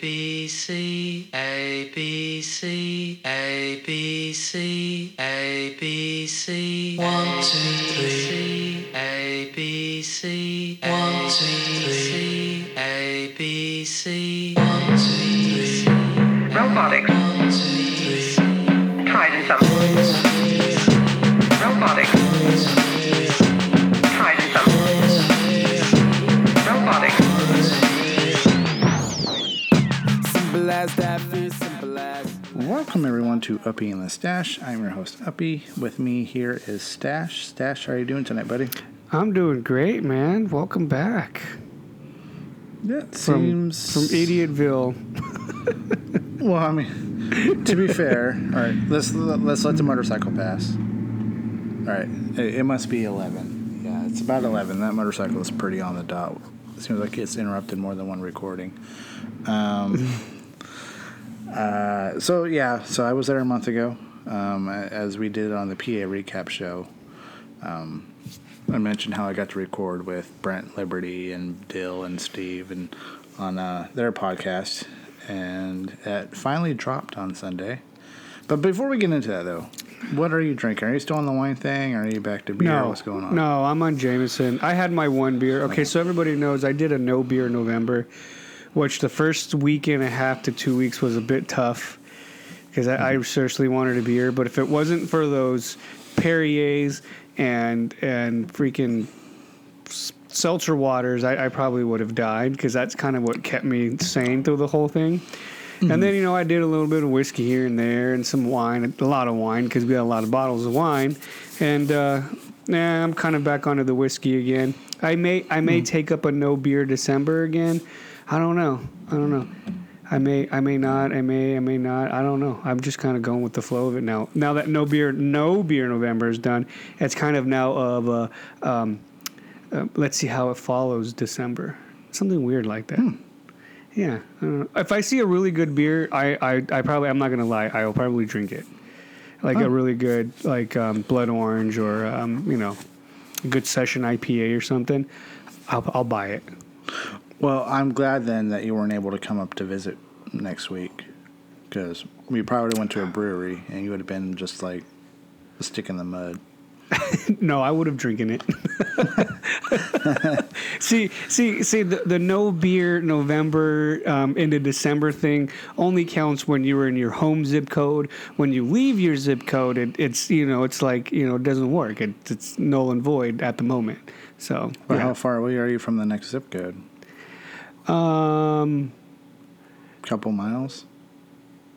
B C A B C A B C A B C. One two three Welcome everyone to Uppy and the Stash. I'm your host Uppy. With me here is Stash. Stash, how are you doing tonight, buddy? I'm doing great, man. Welcome back Yeah, it from seems from Idiotville. Well, I mean, to be fair, all right. Let's let's let the motorcycle pass. All right, it, it must be eleven. Yeah, it's about eleven. That motorcycle is pretty on the dot. It seems like it's interrupted more than one recording. Um, uh, so yeah, so I was there a month ago, um, as we did on the PA recap show. Um, I mentioned how I got to record with Brent Liberty and Dill and Steve and on uh, their podcast, and it finally dropped on Sunday. But before we get into that, though, what are you drinking? Are you still on the wine thing, or are you back to beer? No, What's going on? No, I'm on Jameson. I had my one beer. Okay, so everybody knows I did a no beer November, which the first week and a half to two weeks was a bit tough because I, I mm-hmm. seriously wanted a beer. But if it wasn't for those Perrier's and and freaking seltzer waters, I, I probably would have died because that's kind of what kept me sane through the whole thing. And then mm-hmm. you know I did a little bit of whiskey here and there and some wine, a lot of wine because we had a lot of bottles of wine. And uh, nah, I'm kind of back onto the whiskey again. I may I may mm. take up a no beer December again. I don't know. I don't know. I may I may not. I may I may not. I don't know. I'm just kind of going with the flow of it now. Now that no beer no beer November is done, it's kind of now of a um, uh, let's see how it follows December. Something weird like that. Yeah. I don't know. If I see a really good beer, I, I, I probably I'm not gonna lie, I will probably drink it. Like a really good like um, blood orange or um, you know, a good session IPA or something. I'll I'll buy it. Well, I'm glad then that you weren't able to come up to visit next week, because we probably went to a brewery and you would have been just like a stick in the mud. No, I would have drinking it. see, see, see. The, the no beer November um, into December thing only counts when you were in your home zip code. When you leave your zip code, it, it's you know it's like you know it doesn't work. It, it's null and void at the moment. So But yeah. how far away are you from the next zip code? Um, couple miles.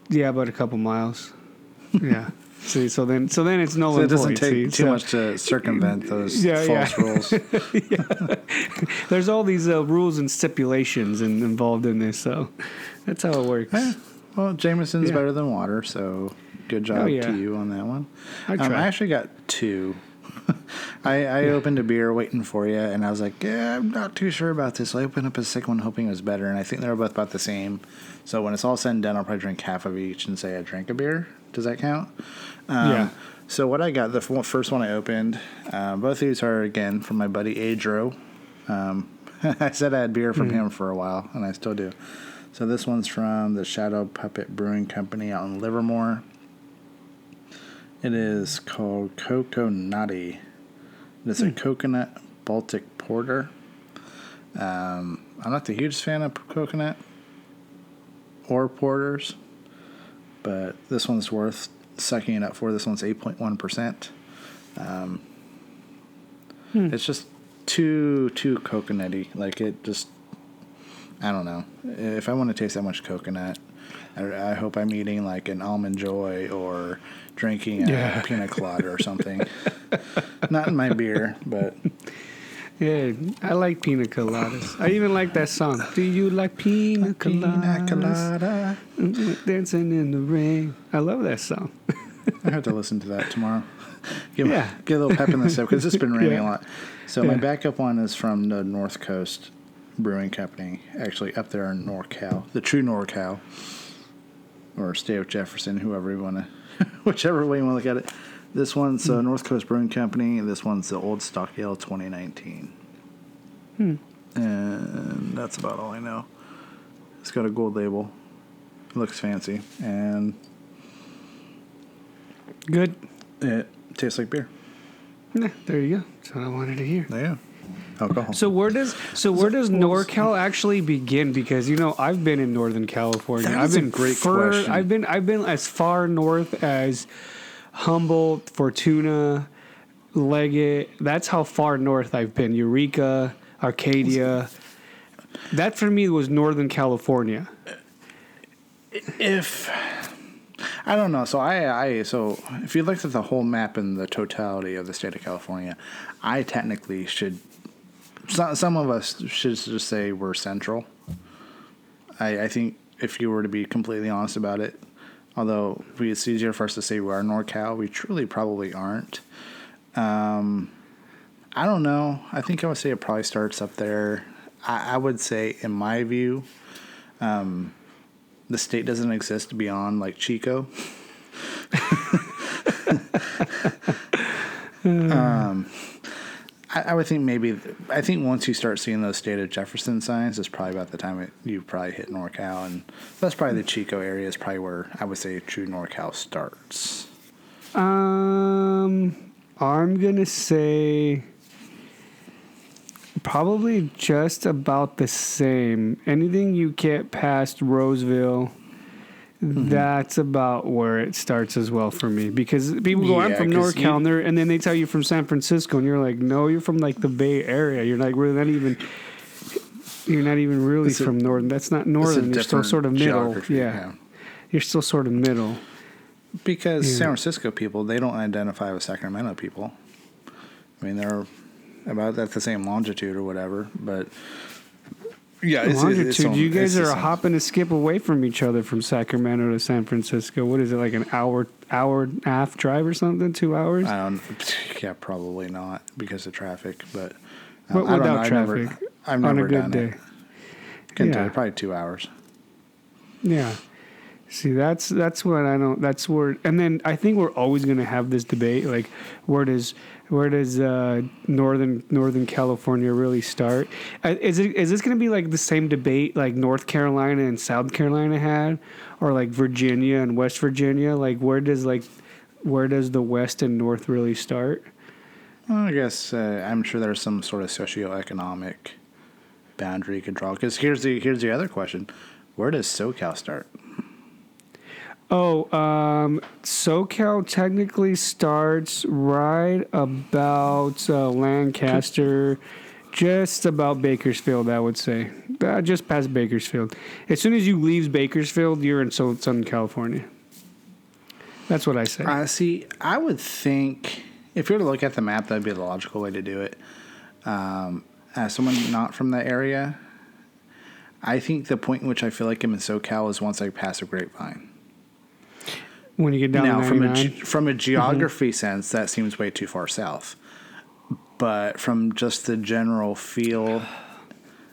yeah, about a couple miles. Yeah. see, so then so then it's no. So it doesn't void. take see? too So- much to circumvent those Yeah, yeah. false rules. There's all these uh, rules and stipulations in, involved in this, so that's how it works. Eh, well, Jameson's Yeah. better than water, so good job Oh, yeah. to you on that one. I Um. I actually got two. I, I opened a beer waiting for you, and I was like, yeah, I'm not too sure about this. So I opened up a second one hoping it was better, and I think they were both about the same. So when it's all said and done, I'll probably drink half of each and say I drank a beer. Does that count? Um, Yeah. So what I got, the f- first one I opened, uh, both of these are, again, from my buddy Adro. Um, I said I had beer from him for a while, and I still do. So this one's from the Shadow Puppet Brewing Company out in Livermore. It is called Coco Nutty. It's a coconut Baltic porter. Um, I'm not the hugest fan of coconut or porters, but this one's worth sucking it up for. This one's 8.1%. Um, It's just too too coconutty. Like it just, I don't know. If I want to taste that much coconut, I, I hope I'm eating like an almond joy or drinking a Yeah. pina colada or something. Not in my beer, but Yeah, I like pina coladas. I even like that song. Do you like pina pina coladas? colada. Mm, Dancing in the rain. I love that song. I have to listen to that tomorrow. Give, Yeah. get a little pep in the step because it's been raining Yeah. a lot. So my backup one is from the North Coast Brewing Company, actually up there in NorCal, the true NorCal, or State of Jefferson, whoever you want to, whichever way you want to look at it. This one's uh, North Coast Brewing Company. And this one's the Old Stock Ale 2019. Hmm. And that's about all I know. It's got a gold label. It looks fancy, and Good. it tastes like beer. Yeah, there you go. That's what I wanted to hear. Yeah, alcohol. So where does so where does NorCal actually begin? Because you know I've been in Northern California. That I've is a been great fur- question. I've been I've been as far north as Humboldt, Fortuna, Leggett. That's how far north I've been. Eureka, Arcata. That for me was Northern California. if I don't know, so I, I so if you looked at the whole map and the totality of the state of California, I technically should. Some, some of us should just say we're central. I, I think if you were to be completely honest about it, although we, it's easier for us to say we are NorCal, we truly probably aren't. Um, I don't know. I think I would say it probably starts up there. I, I would say, in my view, um, the state doesn't exist beyond like Chico. um, I, I would think maybe I think once you start seeing those state of Jefferson signs, it's probably about the time it, you probably hit NorCal, and that's probably the Chico area is probably where I would say true NorCal starts. Um, I'm gonna say probably just about the same. Anything you get past Roseville, Mm-hmm. that's about where it starts as well for me. Because people go, "I'm from from NorCal," you- and, they're- and then they tell you from San Francisco, and you're like, "No, you're from like the Bay Area. You're like, we're not even." You're not even really It's a- from northern. That's not northern. You're still sort of middle. geography, Yeah. you're still sort of middle. Because Yeah. San Francisco people, they don't identify with Sacramento people. I mean, they're about at the same longitude or whatever, but yeah, it's, longitude. it's on- you guys are a hop and a skip away from each other from Sacramento to San Francisco. What is it like an hour, hour and a half drive or something? Two hours? I don't. Yeah, probably not because of traffic, but But um, I don't without know. I've never- traffic, I've on never a good day. it. Yeah. probably two hours. Yeah. See, that's that's what I don't. That's where, and then I think we're always going to have this debate. Like, where does where does uh, northern Northern California really start? Uh, Is it is this going to be like the same debate like North Carolina and South Carolina had, or like Virginia and West Virginia? Like, where does like where does the West and North really start? Well, I guess uh, I'm sure there's some sort of socioeconomic boundary you draw. Because here's the here's the other question: Where does SoCal start? Oh, um, SoCal technically starts right about uh, Lancaster, just about Bakersfield, I would say. Uh, just past Bakersfield. As soon as you leave Bakersfield, you're in Southern California. That's what I say. Uh, see, I would think if you were to look at the map, that'd be the logical way to do it. Um, as someone not from that area, I think the point in which I feel like I'm in SoCal is once I pass a grapevine. When you get down now, from a from a mm-hmm. geography sense, that seems way too far south. But from just the general feel,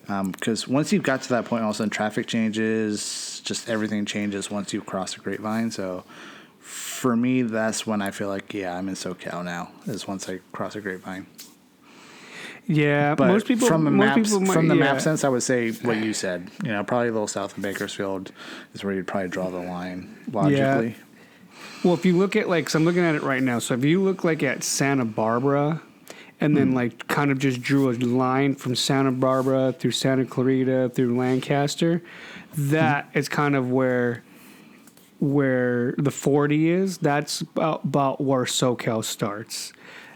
um, because once you've got to that point, all of a sudden traffic changes, just everything changes once you cross the grapevine. So, for me, that's when I feel like, yeah, I'm in SoCal now. Is once I cross a grapevine. yeah, But most people from the map might- from the yeah. map sense, I would say what you said. You know, probably a little south of Bakersfield is where you'd probably draw the line logically. Well, if you look at like, so I'm looking at it right now. So if you look like at Santa Barbara, and then like kind of just drew a line from Santa Barbara through Santa Clarita through Lancaster, that Hmm. is kind of where where the 40 is. That's about, about where SoCal starts.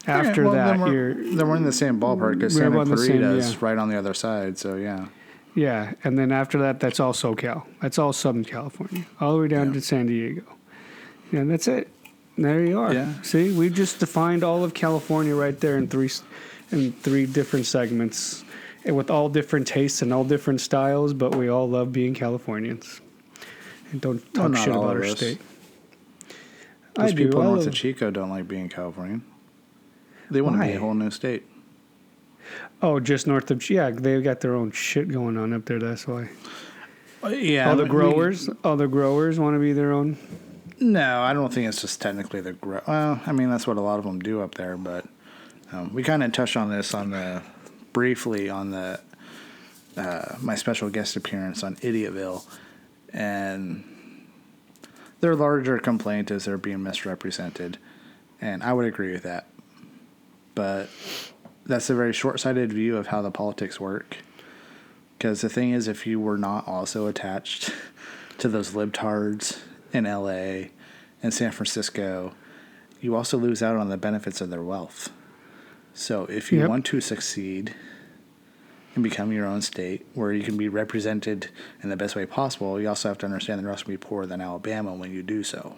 After well, that, then we're, you're then we're in the same ballpark because Santa the same, Clarita is right on the other side. So yeah, yeah, and then after that, that's all SoCal. That's all Southern California, all the way down Yeah. to San Diego. Yeah, that's it. There you are. Yeah. See, we've just defined all of California right there in three, in three different segments, and with all different tastes and all different styles. But we all love being Californians, and don't talk not shit about our us. state. those I do. people I north love- of Chico don't like being Californian. They want to be a whole new state. oh, just north of yeah, they've got their own shit going on up there. That's why. Uh, yeah, all the we- growers, all the growers want to be their own. No, I don't think it's just technically the grow. Well, I mean that's what a lot of them do up there, but um, we kind of touched on this on the briefly on the uh, my special guest appearance on Idiotville, and their larger complaint is they're being misrepresented, and I would agree with that. But that's a very short-sighted view of how the politics work. Because the thing is, if you were not also attached to those libtards in L.A. and San Francisco, you also lose out on the benefits of their wealth. So if you Yep. want to succeed and become your own state where you can be represented in the best way possible, you also have to understand that you're also going to be poorer than Alabama when you do so.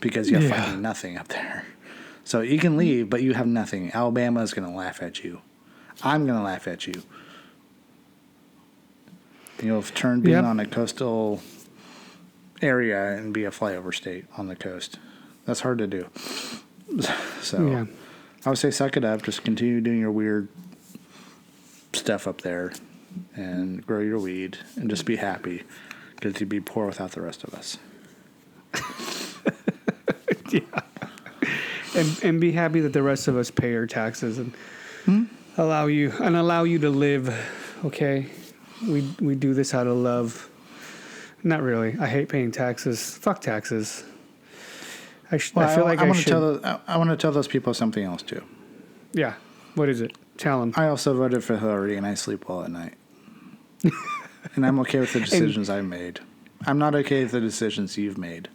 Because you have Yeah. fucking nothing up there. So you can leave, but you have nothing. Alabama is going to laugh at you. I'm going to laugh at you. You'll turn being Yep. on a coastal area and be a flyover state on the coast. That's hard to do. So Yeah. I would say suck it up. Just continue doing your weird stuff up there and grow your weed and just be happy because you'd be poor without the rest of us. Yeah. And and be happy that the rest of us pay our taxes and hmm? allow you and allow you to live. Okay, we we do this out of love. Not really. I hate paying taxes. Fuck taxes. I, sh- I feel like I, want to should. tell those, I, I want to tell those people something else too. yeah. What is it? Tell them. I also voted for Hillary and I sleep well at night. and I'm okay with the decisions I made. I'm not okay with the decisions you've made.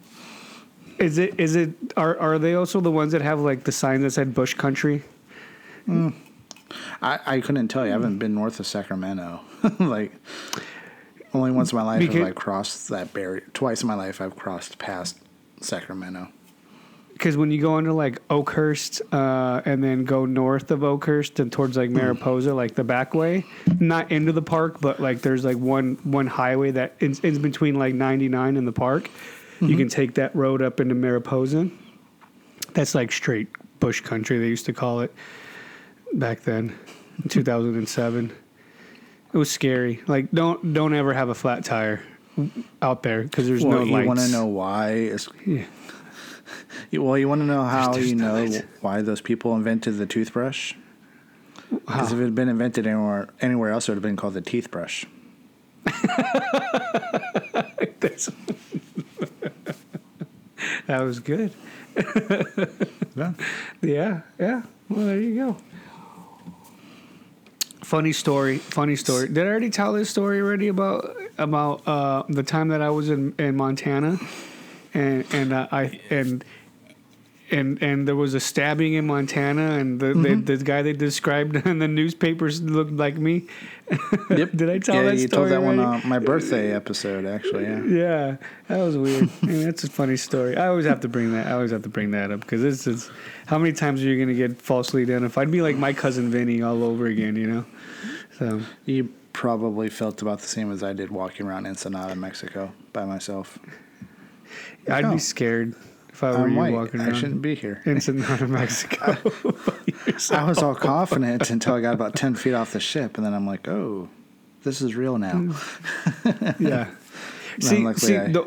Is it? Is it? Are are they also the ones that have like the sign that said Bush Country? Hmm. I, I couldn't tell you. I haven't been north of Sacramento. like, only once in my life Because- have I crossed that barrier. Twice in my life I've crossed past Sacramento. Because when you go into like Oakhurst uh, and then go north of Oakhurst and towards like Mariposa, like the back way, not into the park, but like there's like one one highway that is, is between like 99 and the park. You can take that road up into Mariposa. That's like straight bush country. They used to call it back then, in 2007. It was scary. Like don't don't ever have a flat tire out there because there's Well, no you lights. want to know why? Yeah. well, you want to know how there's you no know lights. why those people invented the toothbrush? Because if it had been invented anywhere anywhere else, it would have been called the teeth brush. That was good. Yeah. Yeah, yeah. Well, there you go. Funny story. Funny story. Did I already tell this story already about about uh, the time that I was in, in Montana, and and uh, I and. And and there was a stabbing in Montana, and the the, mm-hmm. the guy they described in the newspapers looked like me. Yep. Did I tell that? yeah, that you story told that one already? on uh, my birthday episode, actually. Yeah. Yeah, that was weird. I mean, that's a funny story. I always have to bring that. I always have to bring that up because this is how many times are you going to get falsely identified? I'd be like my cousin Vinny all over again, you know. So You probably felt about the same as I did walking around Ensenada, Mexico, by myself. I'd Oh. be scared if I were I'm you white. walking I around shouldn't be here. Ensenada, Mexico. I was all confident until I got about 10 feet off the ship, and then I'm like, oh, this is real now. yeah. See, see, I- the,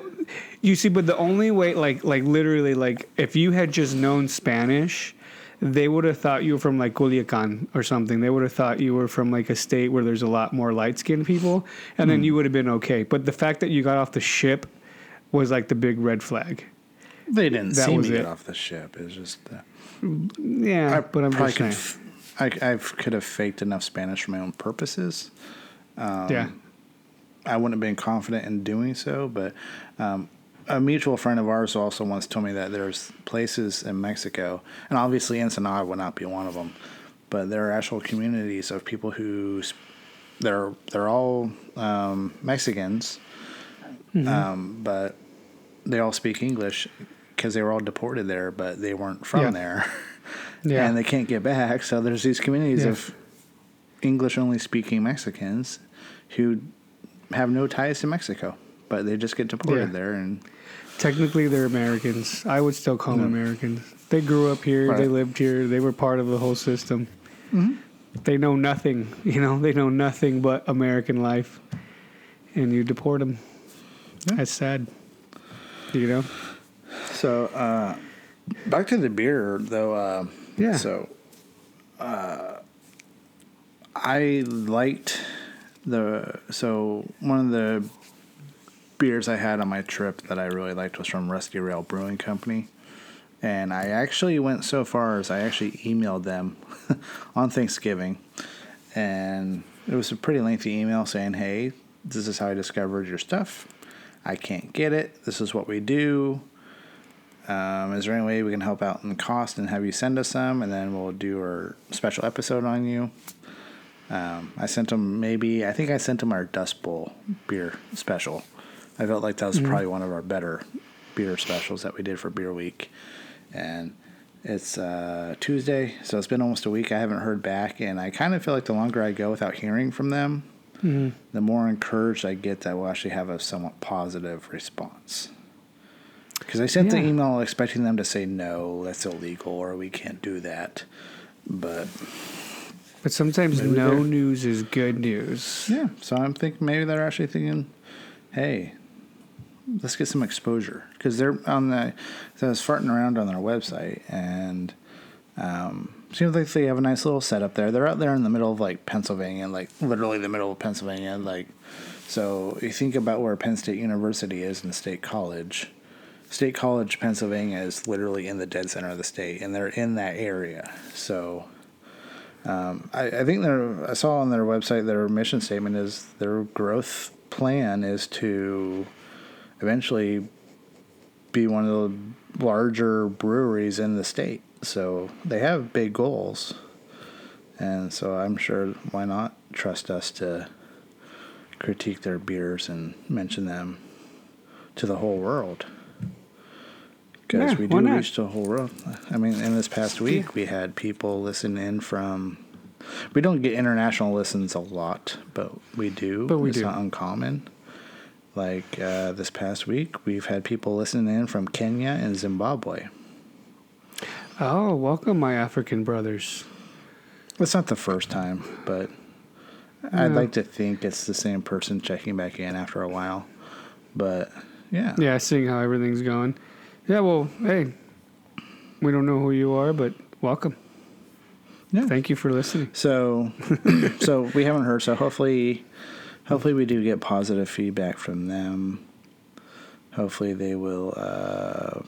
you see, but the only way, like, like literally, like, if you had just known Spanish, they would have thought you were from like Culiacan or something. They would have thought you were from like a state where there's a lot more light skinned people, and Hmm. then you would have been okay. But the fact that you got off the ship was like the big red flag. They didn't That see me get it. off the ship. It was just. Uh, Yeah, but I'm probably just could saying. f- I, I could have faked enough Spanish for my own purposes. yeah, I wouldn't have been confident in doing so, but um, a mutual friend of ours also once told me that there's places in Mexico, and obviously Ensenada would not be one of them, but there are actual communities of people who they're they're all um, Mexicans, um, but they all speak English because they were all deported there, but they weren't from Yeah. there, yeah. and they can't get back. So there's these communities Yeah. of English only speaking Mexicans who have no ties to Mexico, but they just get deported Yeah. there. And Technically, they're Americans. I would still call them Americans. They grew up here. They lived here. They were part of the whole system. Mm-hmm. They know nothing. You know, they know nothing but American life, and you deport them. That's sad. You know. So, uh, back to the beer, though. Uh, Yeah. So, uh, I liked the so one of the beers I had on my trip that I really liked was from Rusty Rail Brewing Company. And I actually went so far as I actually emailed them on Thanksgiving. And it was a pretty lengthy email saying, hey, this is how I discovered your stuff. I can't get it. This is what we do. Um, is there any way we can help out in cost and have you send us some? And then we'll do our special episode on you. Um, I sent them maybe, I think I sent them our Dust Bowl beer special. I felt like that was Mm-hmm. probably one of our better beer specials that we did for Beer Week. And it's uh, Tuesday, so it's been almost a week. I haven't heard back, and I kind of feel like the longer I go without hearing from them, Mm-hmm. the more encouraged I get that we'll actually have a somewhat positive response. Because I sent the email expecting them to say no, that's illegal, or we can't do that. But But sometimes no news is good news. yeah, so I'm thinking maybe they're actually thinking, hey, let's get some exposure because they're on the. So I was farting around on their website and um, seems like they have a nice little setup there. They're out there in the middle of like Pennsylvania, like literally the middle of Pennsylvania. Like, so you think about where Penn State University is in State College. State College, Pennsylvania is literally in the dead center of the state, and they're in that area. So um, I, I think I saw on their website their mission statement is their growth plan is to eventually be one of the larger breweries in the state. So they have big goals, and so I'm sure why not trust us to critique their beers and mention them to the whole world. Because Yeah, we do reach the whole world. I mean, in this past week, we had people listen in from. We don't get international listens a lot, but we do. But we it's do. not uncommon. Like uh, this past week, we've had people listening in from Kenya and Zimbabwe. Oh, welcome, my African brothers. It's not the first time, but I'd like to think it's the same person checking back in after a while. But yeah, Yeah, seeing how everything's going. Yeah, well, hey, we don't know who you are, but welcome. Yeah. Thank you for listening. So, so we haven't heard. So hopefully, hopefully we do get positive feedback from them. Hopefully they will uh,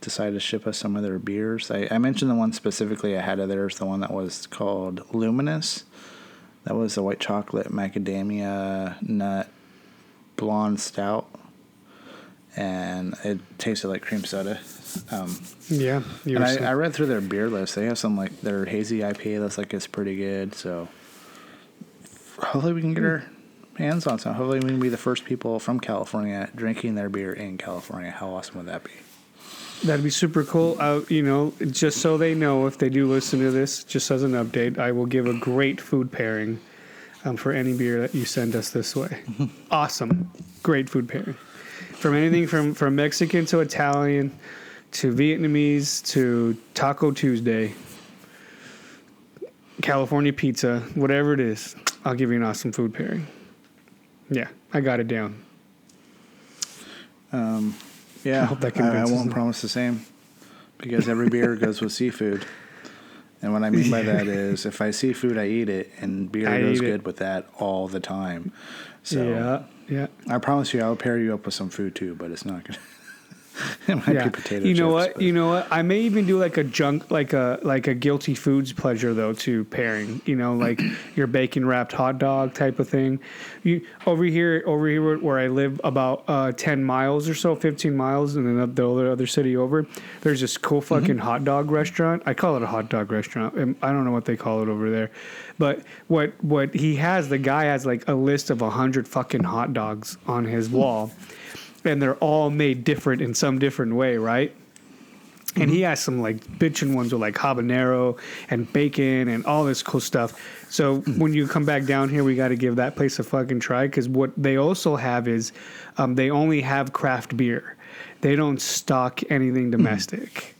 decide to ship us some of their beers. I, I mentioned the one specifically I had of theirs, the one that was called Luminous. That was the white chocolate macadamia nut blonde stout, and it tasted like cream soda. Um, Yeah, you and I, I read through their beer list. They have some like their hazy IPA looks like it's pretty good. So hopefully we can get our hands on some. Hopefully we can be the first people from California drinking their beer in California. How awesome would that be? That'd be super cool. Uh, you know, just so they know if they do listen to this, just as an update, I will give a great food pairing um, for any beer that you send us this way. awesome, great food pairing. From anything from from Mexican to Italian to Vietnamese to Taco Tuesday, California pizza, whatever it is, I'll give you an awesome food pairing. Yeah, I got it down. Um, yeah, I hope that I, I won't promise the same because every beer goes with seafood. And what I mean by that is, if I see food, I eat it, and beer I goes eat it. good with that all the time. So yeah, yeah. I promise you, I'll pair you up with some food too, but it's not gonna. it might yeah. be potato you know chips, what? but- You know what? I may even do like a junk, like a like a guilty foods pleasure though to pairing. You know, like your bacon wrapped hot dog type of thing. You over here, over here where I live, about uh, ten miles or so, fifteen miles, and then the other other city over. There's this cool Mm-hmm. fucking hot dog restaurant. I call it a hot dog restaurant. Um, I don't know what they call it over there, but what what he has, the guy has like a list of a hundred fucking hot dogs on his wall and they're all made different in some different way, right? And he mm-hmm. has some like bitchin' ones with like habanero and bacon and all this cool stuff. So mm-hmm. when you come back down here, we got to give that place a fucking try because what they also have is um, they only have craft beer. They don't stock anything mm-hmm. domestic.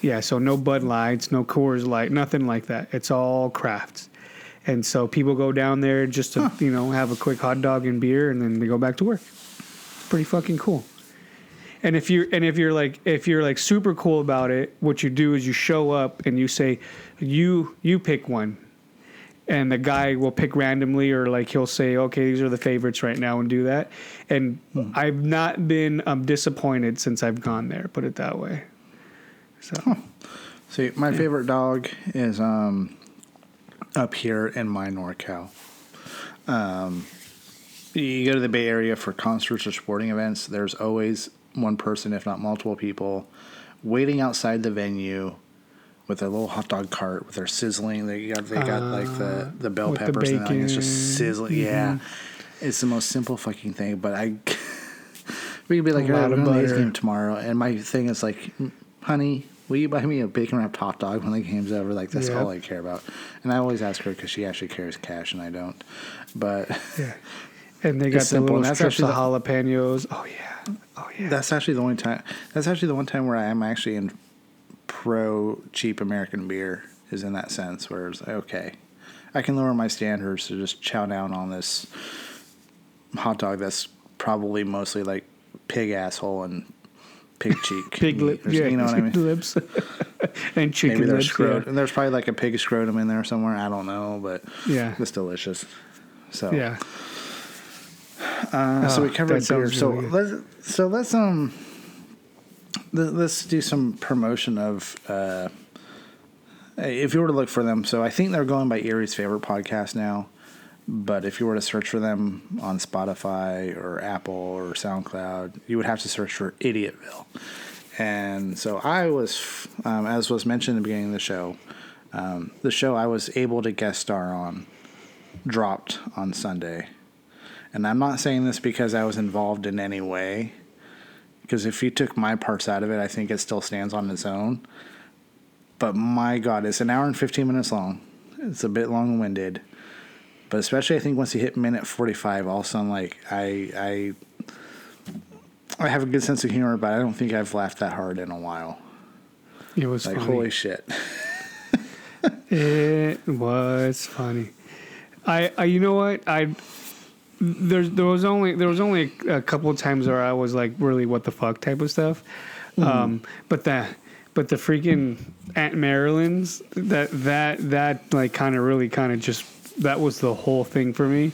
Yeah, so no Bud Lights, no Coors Light, nothing like that. It's all crafts. And so people go down there just to, you know, have a quick hot dog and beer and then they go back to work pretty fucking cool. And if you're and if you're like if you're like super cool about it, what you do is you show up and you say, you you pick one, and the guy will pick randomly or like he'll say, okay, these are the favorites right now, and do that. And Hmm. I've not been um, disappointed since I've gone there. Put it that way. So See, my favorite dog is um, up here in my NorCal. Um, you go to the Bay Area for concerts or sporting events. There's always one person, if not multiple people, waiting outside the venue with a little hot dog cart with their sizzling. They got they got like the the bell with the peppers and everything. It's just sizzling. Yeah, it's the most simple fucking thing. But I, we could be like, A "All right, we're going to the game tomorrow, and my thing is like, honey, will you buy me a bacon wrapped hot dog when the game's over? Like that's Yep. all I care about. And I always ask her because she actually carries cash and I don't. But yeah, and they got the little that's strips of jalapenos. Oh yeah, oh yeah. that's actually the only time. That's actually the one time where I am actually in pro cheap American beer is in that sense. Where it's like, okay, I can lower my standards to just chow down on this hot dog that's probably mostly like pig asshole and pig cheek, Pig meat lip, yeah, you know what I mean. lips, and chicken Maybe there's lips. scrot- yeah. and there's probably like a pig scrotum in there somewhere. I don't know, but Yeah. it's delicious. So Yeah. Uh, so we Oh, covered beer. sounds So good. let's so let's um let's do some promotion of uh if you were to look for them. So I think they're going by Erie's favorite podcast now. But if you were to search for them on Spotify or Apple or SoundCloud, you would have to search for Idiotville. And so I was, um, as was mentioned in the beginning of the show, um, the show I was able to guest star on dropped on Sunday. And I'm not saying this because I was involved in any way, because if you took my parts out of it, I think it still stands on its own. But my God, it's an hour and 15 minutes long. It's a bit long winded. But especially, I think once you hit minute 45, all of a sudden, like, I, I, I have a good sense of humor, but I don't think I've laughed that hard in a while. It was Like, funny. holy shit. It was funny. I, I, you know what? I there's there was only there was only a, a couple of times where I was like really what the fuck type of stuff. Um, but that but the freaking Aunt Marilyn's that that that like kind of really kind of just that was the whole thing for me.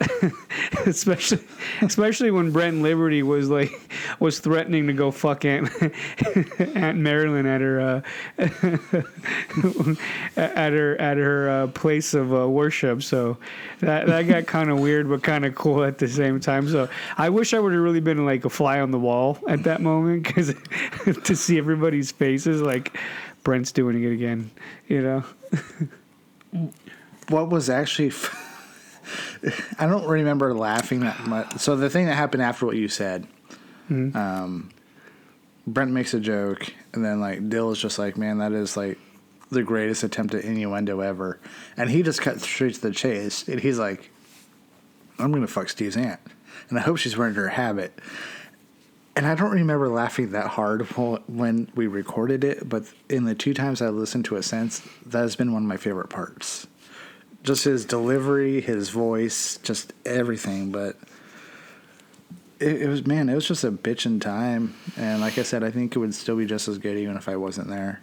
especially especially when Brent Liberty was like was threatening to go fuck Aunt Aunt Marilyn at her uh, at her at her uh, place of uh, worship. So that that got kind of weird, but kind of cool at the same time. So I wish I would have really been like a fly on the wall at that moment because to see everybody's faces, like Brent's doing it again, you know. what was actually f- I don't remember laughing that much. So the thing that happened after what you said, um, Brent makes a joke, and then like Dill is just like, "Man, that is like the greatest attempt at innuendo ever," and he just cut straight to the chase, and he's like, "I'm gonna fuck Steve's aunt, and I hope she's wearing her habit." And I don't remember laughing that hard when we recorded it, but in the two times I listened to it since, that has been one of my favorite parts just his delivery, his voice, just everything. But it, it was man, it was just a bitchin' time. And like I said, I think it would still be just as good even if I wasn't there.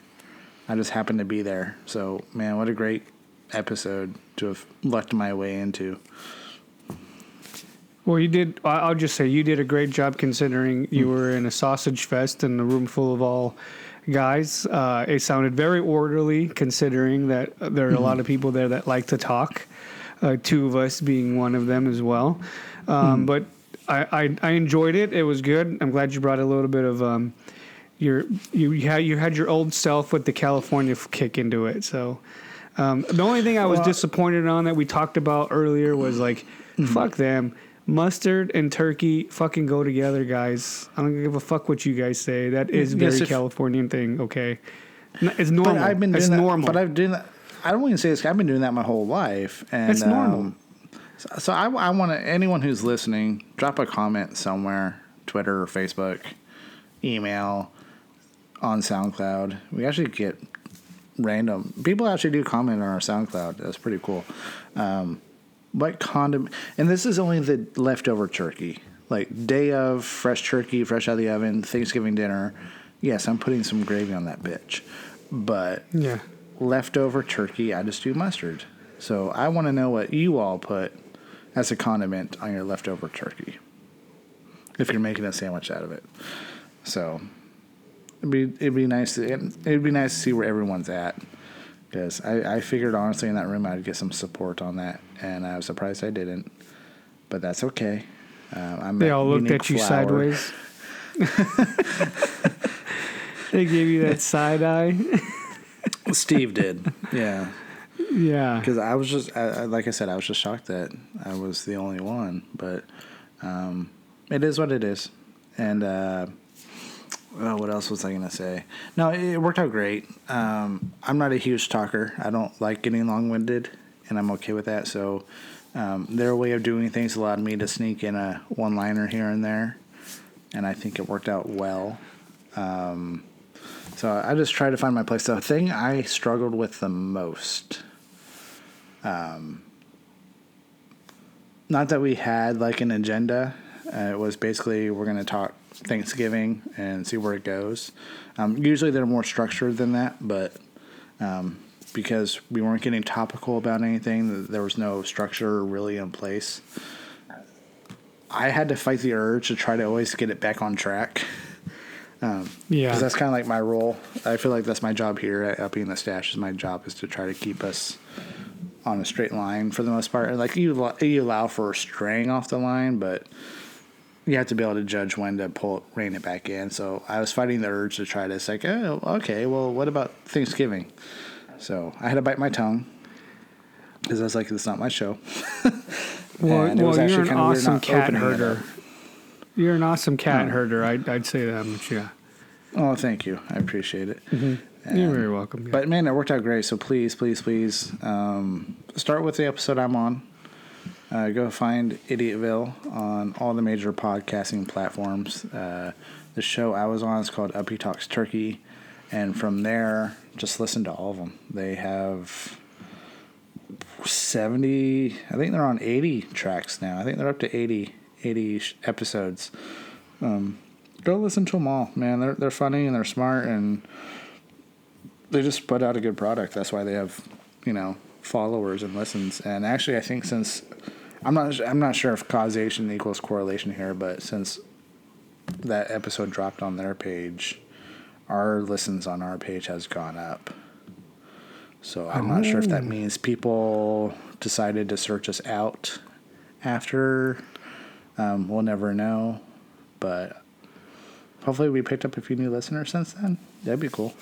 I just happened to be there. So man, what a great episode to have lucked my way into. Well, you did. I'll just say you did a great job considering you hmm. were in a sausage fest in a room full of all guys. Uh, it sounded very orderly considering that there are a lot of people there that like to talk. Uh, two of us being one of them as well. Um, But I, I, I enjoyed it. It was good. I'm glad you brought a little bit of um, your you you had you had your old self with the California kick into it. So. Um, the only thing I was Well- disappointed on that we talked about earlier was like, fuck them. Mustard and turkey fucking go together, guys. I don't give a fuck what you guys say. That is Yes, very if- Californian thing. Okay, it's normal. But I've been doing it's that. normal. But I've doing that. I don't even say this. I've been doing that my whole life. And, It's normal. um, so, so I, I want to anyone who's listening, drop a comment somewhere, Twitter or Facebook, email, on SoundCloud. We actually get random people actually do comment on our SoundCloud. That's pretty cool. Um, what condiment? And this is only the leftover turkey, like day of fresh turkey, fresh out of the oven, Thanksgiving dinner. Yes, I'm putting some gravy on that bitch, but yeah, leftover turkey, I just do mustard. So I want to know what you all put as a condiment on your leftover turkey. If you're making a sandwich out of it. So it'd be it'd be nice to it'd be nice to see where everyone's at. Because I, I figured honestly in that room I'd get some support on that, and I was surprised I didn't. But that's okay. Uh, I'm They all looked at you flower. sideways. they gave you that side eye. Steve did, yeah. yeah. Because I was just, I, I- like I said, I was just shocked that I was the only one. But um, it is what it is. And uh, oh, what else was I going to say? No, it, it worked out great. Um, I'm not a huge talker. I don't like getting long winded, and I'm okay with that. So um, their way of doing things allowed me to sneak in a one liner here and there. And I think it worked out well. Um, so I just tried to find my place. The thing I struggled with the most not that we had like an agenda. Uh, it was basically we're going to talk Thanksgiving and see where it goes. Um, usually they're more structured than that, but um, because we weren't getting topical about anything, there was no structure really in place. I had to fight the urge to try to always get it back on track. Um, yeah. Because that's kind of like my role. I feel like that's my job here at Uppy in the Stash. Is my job is to try to keep us on a straight line for the most part. Like you, allow- you allow for straying off the line, but you have to be able to judge when to pull it, rein it back in. So I was fighting the urge to try to say, oh, okay, well, what about Thanksgiving? So I had to bite my tongue because I was like, it's not my show. Well, And it was well you're actually an awesome cat herder. You're an awesome cat Oh. herder. I'd, I'd say that much. Yeah. Oh, thank you. I appreciate it. You're very welcome. yeah. But man, it worked out great. So please, please, please, um, start with the episode I'm on. Uh, go find Idiotville on all the major podcasting platforms. Uh, the show I was on is called Uppy Talks Turkey, and from there, just listen to all of them. They have seventy. I think they're on eighty tracks now. I think they're up to 80, 80 episodes. Um, go listen to them all, man. They're they're funny and they're smart and they just put out a good product. That's why they have, you know, followers and listens. And actually, I think since I'm not I'm not sure if causation equals correlation here, but since that episode dropped on their page, our listens on our page has gone up. So I'm not sure if that means people decided to search us out after. Um, we'll never know, but hopefully we picked up a few new listeners since then. That'd be cool.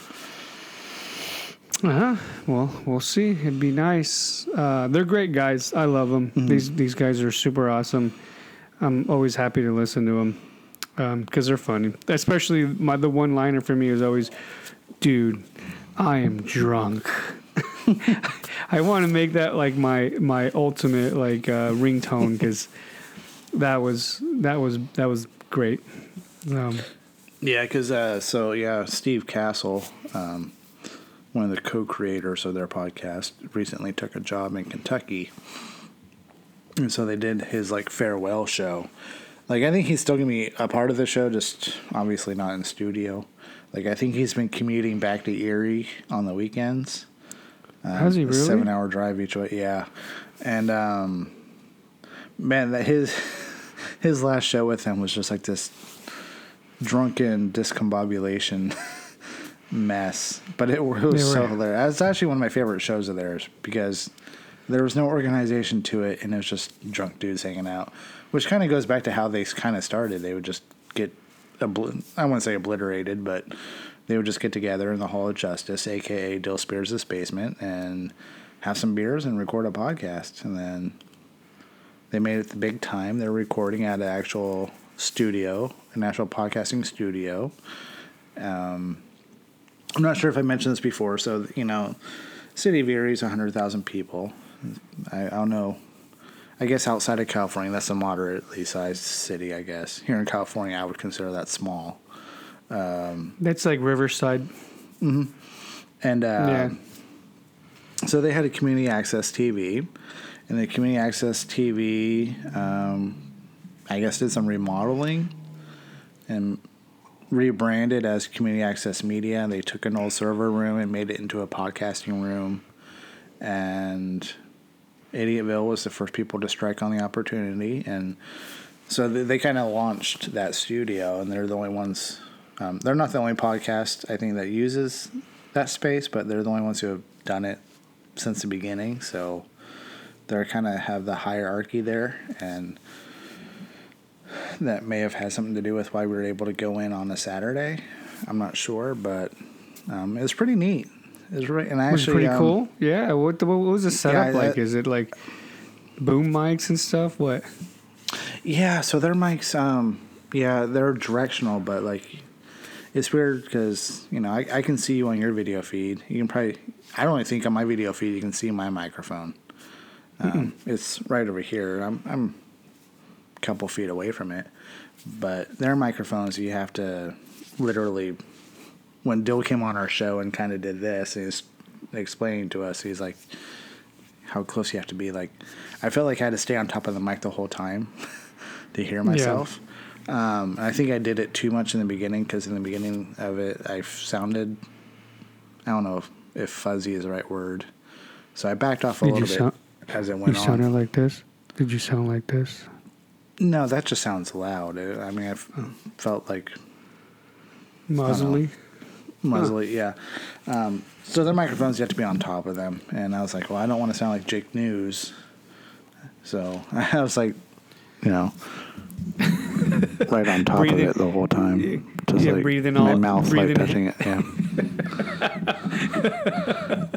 Uh huh. Well, we'll see. It'd be nice. Uh, they're great guys. I love them. These these guys are super awesome. I'm always happy to listen to them because they're funny. Especially my the one liner for me is always, "Dude, I am drunk." I want to make that like my my ultimate like uh, ringtone because that was that was that was great. Um, Yeah, because uh, so yeah, Steve Castle, um, one of the co-creators of their podcast, recently took a job in Kentucky, and so they did his like farewell show. Like I think he's still gonna be a part of the show, just obviously not in studio. Like I think he's been commuting back to Erie on the weekends. Um, Has he a really? Seven-hour drive each way. Yeah, and um, man, that his his last show with him was just like this drunken discombobulation mess. But it, was They so were- hilarious. It's actually one of my favorite shows of theirs because there was no organization to it, and it was just drunk dudes hanging out, which kind of goes back to how they kind of started. They would just get, obli- I wouldn't say obliterated, but they would just get together in the Hall of Justice, aka Dill Spears' basement, and have some beers and record a podcast, and then they made it the big time. They're recording at an actual studio, an actual podcasting studio. Um, I'm not sure if I mentioned this before. So, you know, City of is 100,000 people. I, I don't know. I guess outside of California, that's a moderately sized city, I guess. Here in California, I would consider that small. that's like Riverside. And uh, Yeah. so they had a community access TV, and the community access TV, um, I guess, did some remodeling and rebranded as community access media. They took an old server room and made it into a podcasting room, and Idiotville was the first people to strike on the opportunity, and so they, they kind of launched that studio, and they're the only ones. Um, they're not the only podcast I think that uses that space, but they're the only ones who have done it since the beginning. So they're kind of have the hierarchy there, and that may have had something to do with why we were able to go in on a Saturday. I'm not sure, but um, it was pretty neat. It was really, and I actually pretty um, cool? Yeah. What, the, what was the setup I- like? Is it like boom mics and stuff? What? Yeah, so their mics, um, yeah, they're directional, but like, it's weird because you know I, I can see you on your video feed. You can probably, I don't think on my video feed you can see my microphone. Um, It's right over here. I'm I'm a couple feet away from it, but their microphones you have to literally. When Dill came on our show and kind of did this, he was explaining to us. He's like, how close you have to be. Like, I felt like I had to stay on top of the mic the whole time to hear myself. Um, I think I did it too much in the beginning because in the beginning of it, I sounded, I don't know if, if fuzzy is the right word. So I backed off a Did you little sound- bit as it You went on. sounded like this? Did you sound like this? no, that just sounds loud. I mean, I felt like Muzzly? Muzzly, yeah. Um, so their microphones, you have to be on top of them. And I was like, well, I don't want to sound like Jake News. So I was like, you know, right on top Breathing- of it the whole time. Just yeah, like breathing my all- mouth breathing like touching it. Yeah.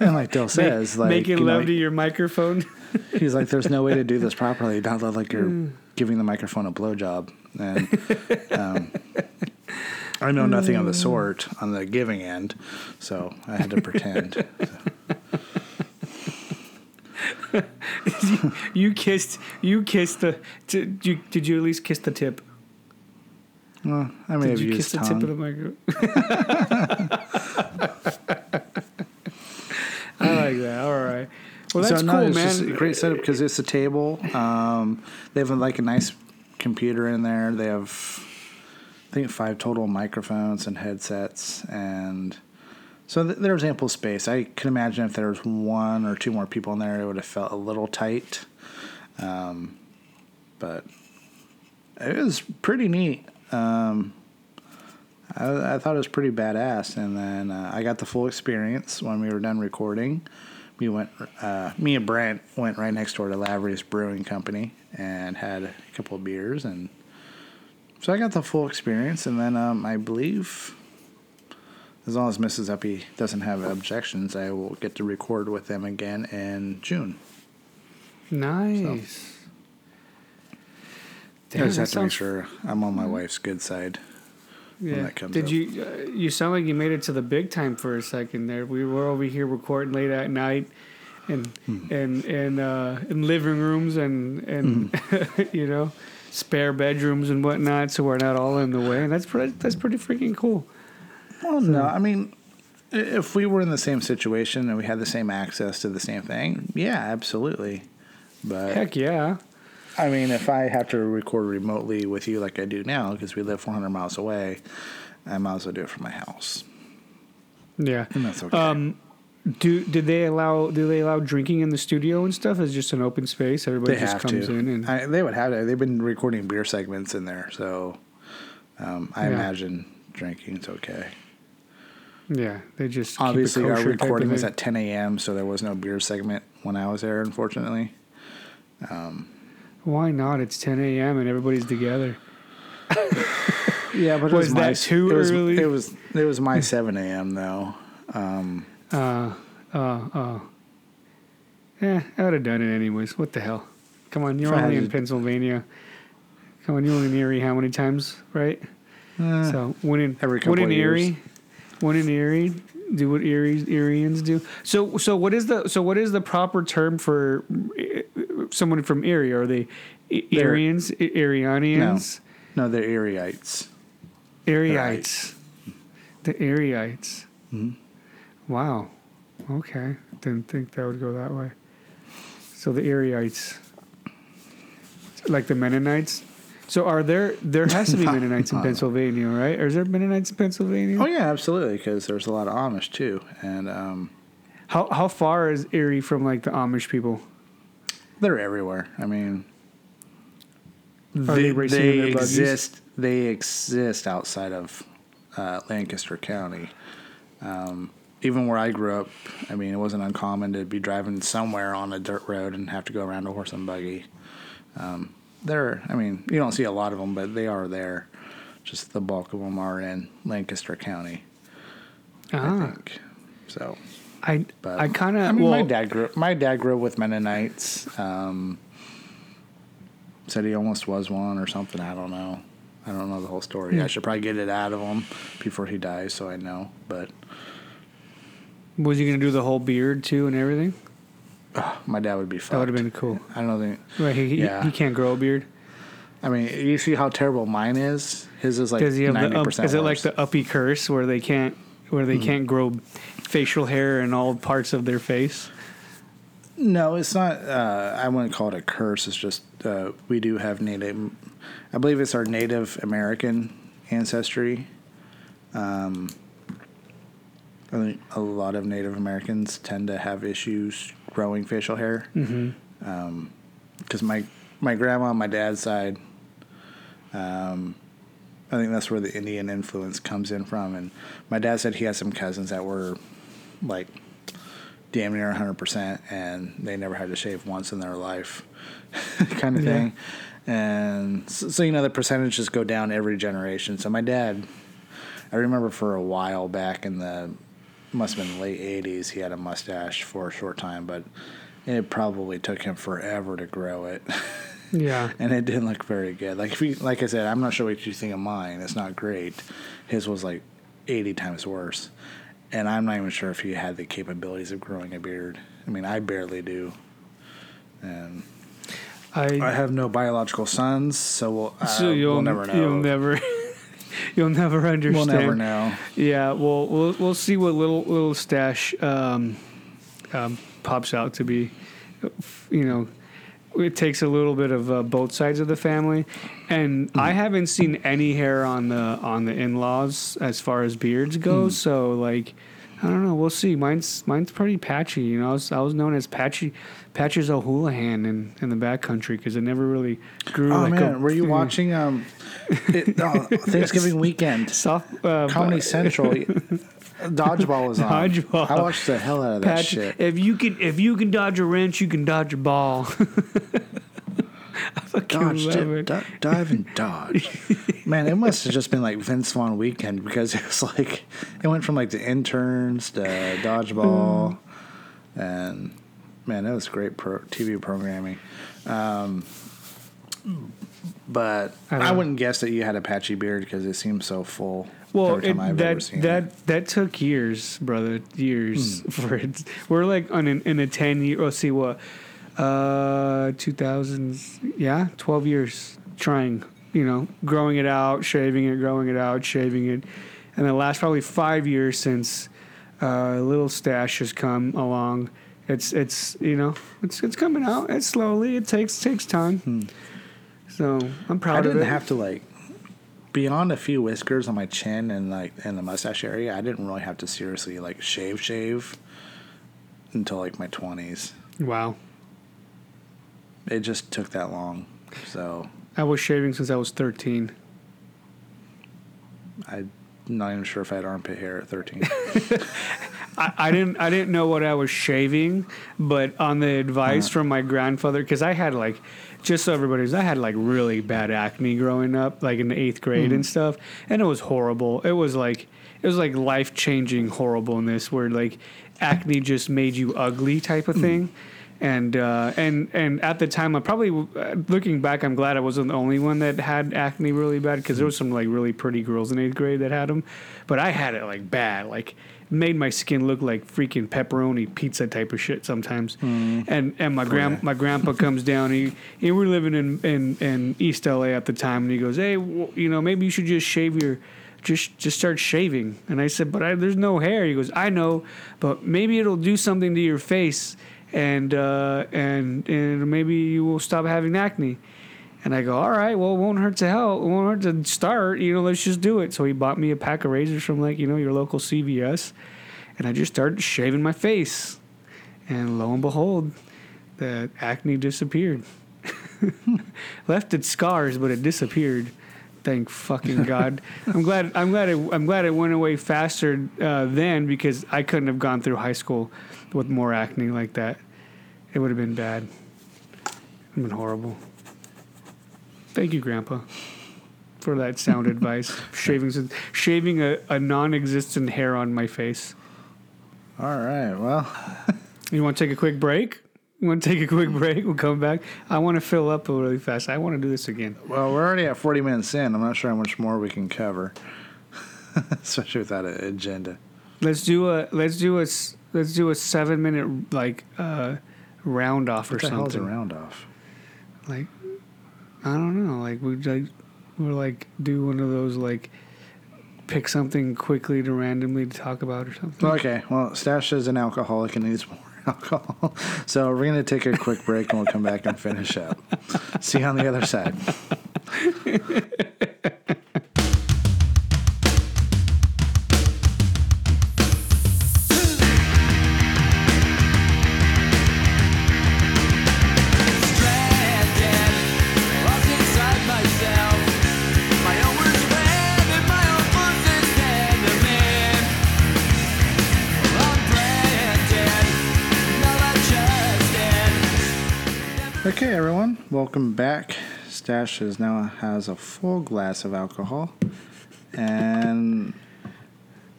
and like Dill says, like Making you know, love to your microphone? he's like, there's no way to do this properly. Not like you're Mm. giving the microphone a blowjob. And um, I know nothing of the sort on the giving end, so I had to pretend. you kissed. You kissed the. Did you, did you at least kiss the tip? Well, I may Did have you used kiss the tip of the microphone? I like that. All right. Well, that's so, no, cool, it's man. great setup because it's a table. Um, they have like a nice computer in there. They have, I think, five total microphones and headsets, and so th- was ample space. I can imagine if there was one or two more people in there, it would have felt a little tight. Um, but it was pretty neat. Um, I, I thought it was pretty badass, and then uh, I got the full experience when we were done recording. We went, uh, me and Brent went right next door to Lavery's Brewing Company and had a couple of beers, and so I got the full experience. And then um, I believe, as long as Mrs. Uppy doesn't have objections, I will get to record with them again in June. nice. I Damn, just have to make sure I'm on my wife's good side. Yeah. that comes Did up. you? Uh, you sound like you made it to the big time for a second there. We were over here recording late at night, and and and uh, in living rooms and and Hmm. you know spare bedrooms and whatnot, so we're not all in the way. And that's pretty. That's pretty freaking cool. Well, no, I mean, if we were in the same situation and we had the same access to the same thing, yeah, absolutely. But Heck yeah. I mean, if I have to record remotely with you like I do now because we live 400 miles away, I might as well do it from my house, Yeah. and that's okay. Um, do did they allow do they allow drinking in the studio and stuff? Is just an open space? Everybody they just comes to. in and I, they would have to. They've been recording beer segments in there, so um, I Yeah. imagine drinking's okay. yeah, they just Obviously, keep our kosher type of recording was at 10 a.m., so there was no beer segment when I was there, unfortunately. Why not? It's 10 a.m. and everybody's together. Yeah, but Was it was, my, that too it was, early? It was it was my 7 a.m. though. Uh, uh, uh. Eh, I would have done it anyways. What the hell? Come on, you're If only in Pennsylvania. Come on, you're only in Erie how many times, right? Uh, so when in every when couple in of years. Erie, when in Erie, do what Erie Ereians do. So so what is the so what is the proper term for eh, someone from Erie? Are they E- They're- Ereians, E- Erianians, no, they're Erieites. Erieites? The Erieites. Mhm. Wow. Okay. Didn't think that would go that way. So the Erieites, like the Mennonites. So are there? There has to be No, Mennonites in. Pennsylvania, right? Or is there Mennonites in Pennsylvania? Oh yeah, absolutely, because there's a lot of Amish too, and um, How how far is Erie from like the Amish people? They're everywhere. I mean, Are they, they they in their buggies? exist. They exist outside of uh, Lancaster County. Um, even where I grew up, I mean, it wasn't uncommon to be driving somewhere on a dirt road and have to go around a horse and buggy. Um, there, I mean, you don't see a lot of them, but they are there. Just the bulk of them are in Lancaster County, I Ah, think. So, I but I kind I of mean, well my dad grew. My dad grew up with Mennonites. Um, said he almost was one or something. I don't know. I don't know the whole story. Hmm. I should probably get it out of him before he dies, so I know. But was he gonna do the whole beard too and everything? my dad would be. Fucked. That would have been cool. I don't think. Right, he, he, Yeah. he can't grow a beard. I mean, you see how terrible mine is. His is like Does he have ninety the? Up, percent. is it like the uppy curse where they can't where they can't grow facial hair in all parts of their face? No, it's not. Uh, I wouldn't call it a curse. It's just uh, we do have native. I believe it's our Native American ancestry. Um, I think a lot of Native Americans tend to have issues growing facial hair. Mm-hmm. Because my my grandma on my dad's side, um, I think that's where the Indian influence comes in from. And my dad said he had some cousins that were like damn near 100% and they never had to shave once in their life kind of Yeah. thing and so, so you know the percentages go down every generation so my dad i remember for a while back in the must have been late 80s he had a mustache for a short time but it probably took him forever to grow it. Yeah. and it didn't look very good. Like if you, like i said i'm not sure what you think of mine. It's not great. His was like 80 times worse. And i'm not even sure if he had the capabilities of growing a beard. I mean i barely do. And I, i have no biological sons so we'll, uh, so you'll we'll never know. You'll never. You'll never understand. we'll never know Yeah, well, we'll we'll see what little little stash um, um, pops out to be. You know, it takes a little bit of uh, both sides of the family, and I haven't seen any hair on the on the in laws as far as beards go. So like, I don't know. We'll see. Mine's mine's pretty patchy. You know, I was, I was known as Patchy Patches O'Houlihan in in the backcountry because it never really grew. oh like man a, were you watching um it, oh, thanksgiving weekend soft uh, comedy central dodgeball was on Dodgeball. i watched the hell out of that Patch, shit if you can if you can dodge a wrench, you can dodge a ball. I fucking Dodge, love dip, it. di- dive, and dodge. Man, it must have just been like Vince Vaughn weekend because it was like it went from like the interns to dodgeball, and man, that was great pro- TV programming. Um, but I I, wouldn't guess that you had a patchy beard because it seems so full. Well, it, I've ever that seen that it. that took years, brother. Years for it. We're like on an, in a ten year. Let's see what, uh, two thousands. Yeah, twelve years trying. You know, growing it out, shaving it, growing it out, shaving it, and the last probably five years since uh, Little Stash has come along. It's it's you know it's it's coming out. It's slowly. It takes takes time. Hmm. So I'm proud I didn't have to like beyond a few whiskers on my chin and like in the mustache area. I didn't really have to seriously like shave shave until like my twenties. wow. It just took that long. So I was shaving since I was 13. I'm not even sure if I had armpit hair at 13. I, I didn't I didn't know what I was shaving, but on the advice from my grandfather, because I had like, just so everybody's, I had like really bad acne growing up, like in the eighth grade and stuff, and it was horrible. It was like it was like life changing horribleness, where like acne just made you ugly type of thing. And uh, and and at the time, I probably uh, looking back, I'm glad I wasn't the only one that had acne really bad because there was some like really pretty girls in eighth grade that had them, but I had it like bad, like made my skin look like freaking pepperoni pizza type of shit sometimes. And and my grand my grandpa comes down. He, he we were living in, in in East LA at the time, and he goes, "Hey, w- you know, maybe you should just shave your." Just, just start shaving, and I said, "But I, there's no hair." He goes, "I know, but maybe it'll do something to your face, and uh, and and maybe you will stop having acne." And I go, all right, well, it won't hurt to help. It won't hurt to start. You know, let's just do it. So he bought me a pack of razors from like, you know, your local CVS. And I just started shaving my face. and lo and behold, the acne disappeared. Left its scars, but it disappeared. Thank fucking God. I'm glad. I'm glad. It, I'm glad it went away faster uh, then because I couldn't have gone through high school with more acne like that. It would have been bad. It would have been horrible. Thank you, Grandpa, for that sound advice. Shaving, shaving a, a non-existent hair on my face. All right. Well, You want to take a quick break? You want to take a quick break? We'll come back. I want to fill up really fast. I want to do this again. well, we're already at 40 minutes in. I'm not sure how much more we can cover, especially without an agenda. Let's do a let's do a let's do a seven minute like uh, round off or What the hell's a something. round off? Like I don't know. Like we like we're like do one of those like pick something quickly to randomly to talk about or something. Okay. Well, Stash is an alcoholic and needs more alcohol. So we're going to take a quick break and we'll come back and finish up. See you on the other side. Welcome back. Stash is now has a full glass of alcohol. And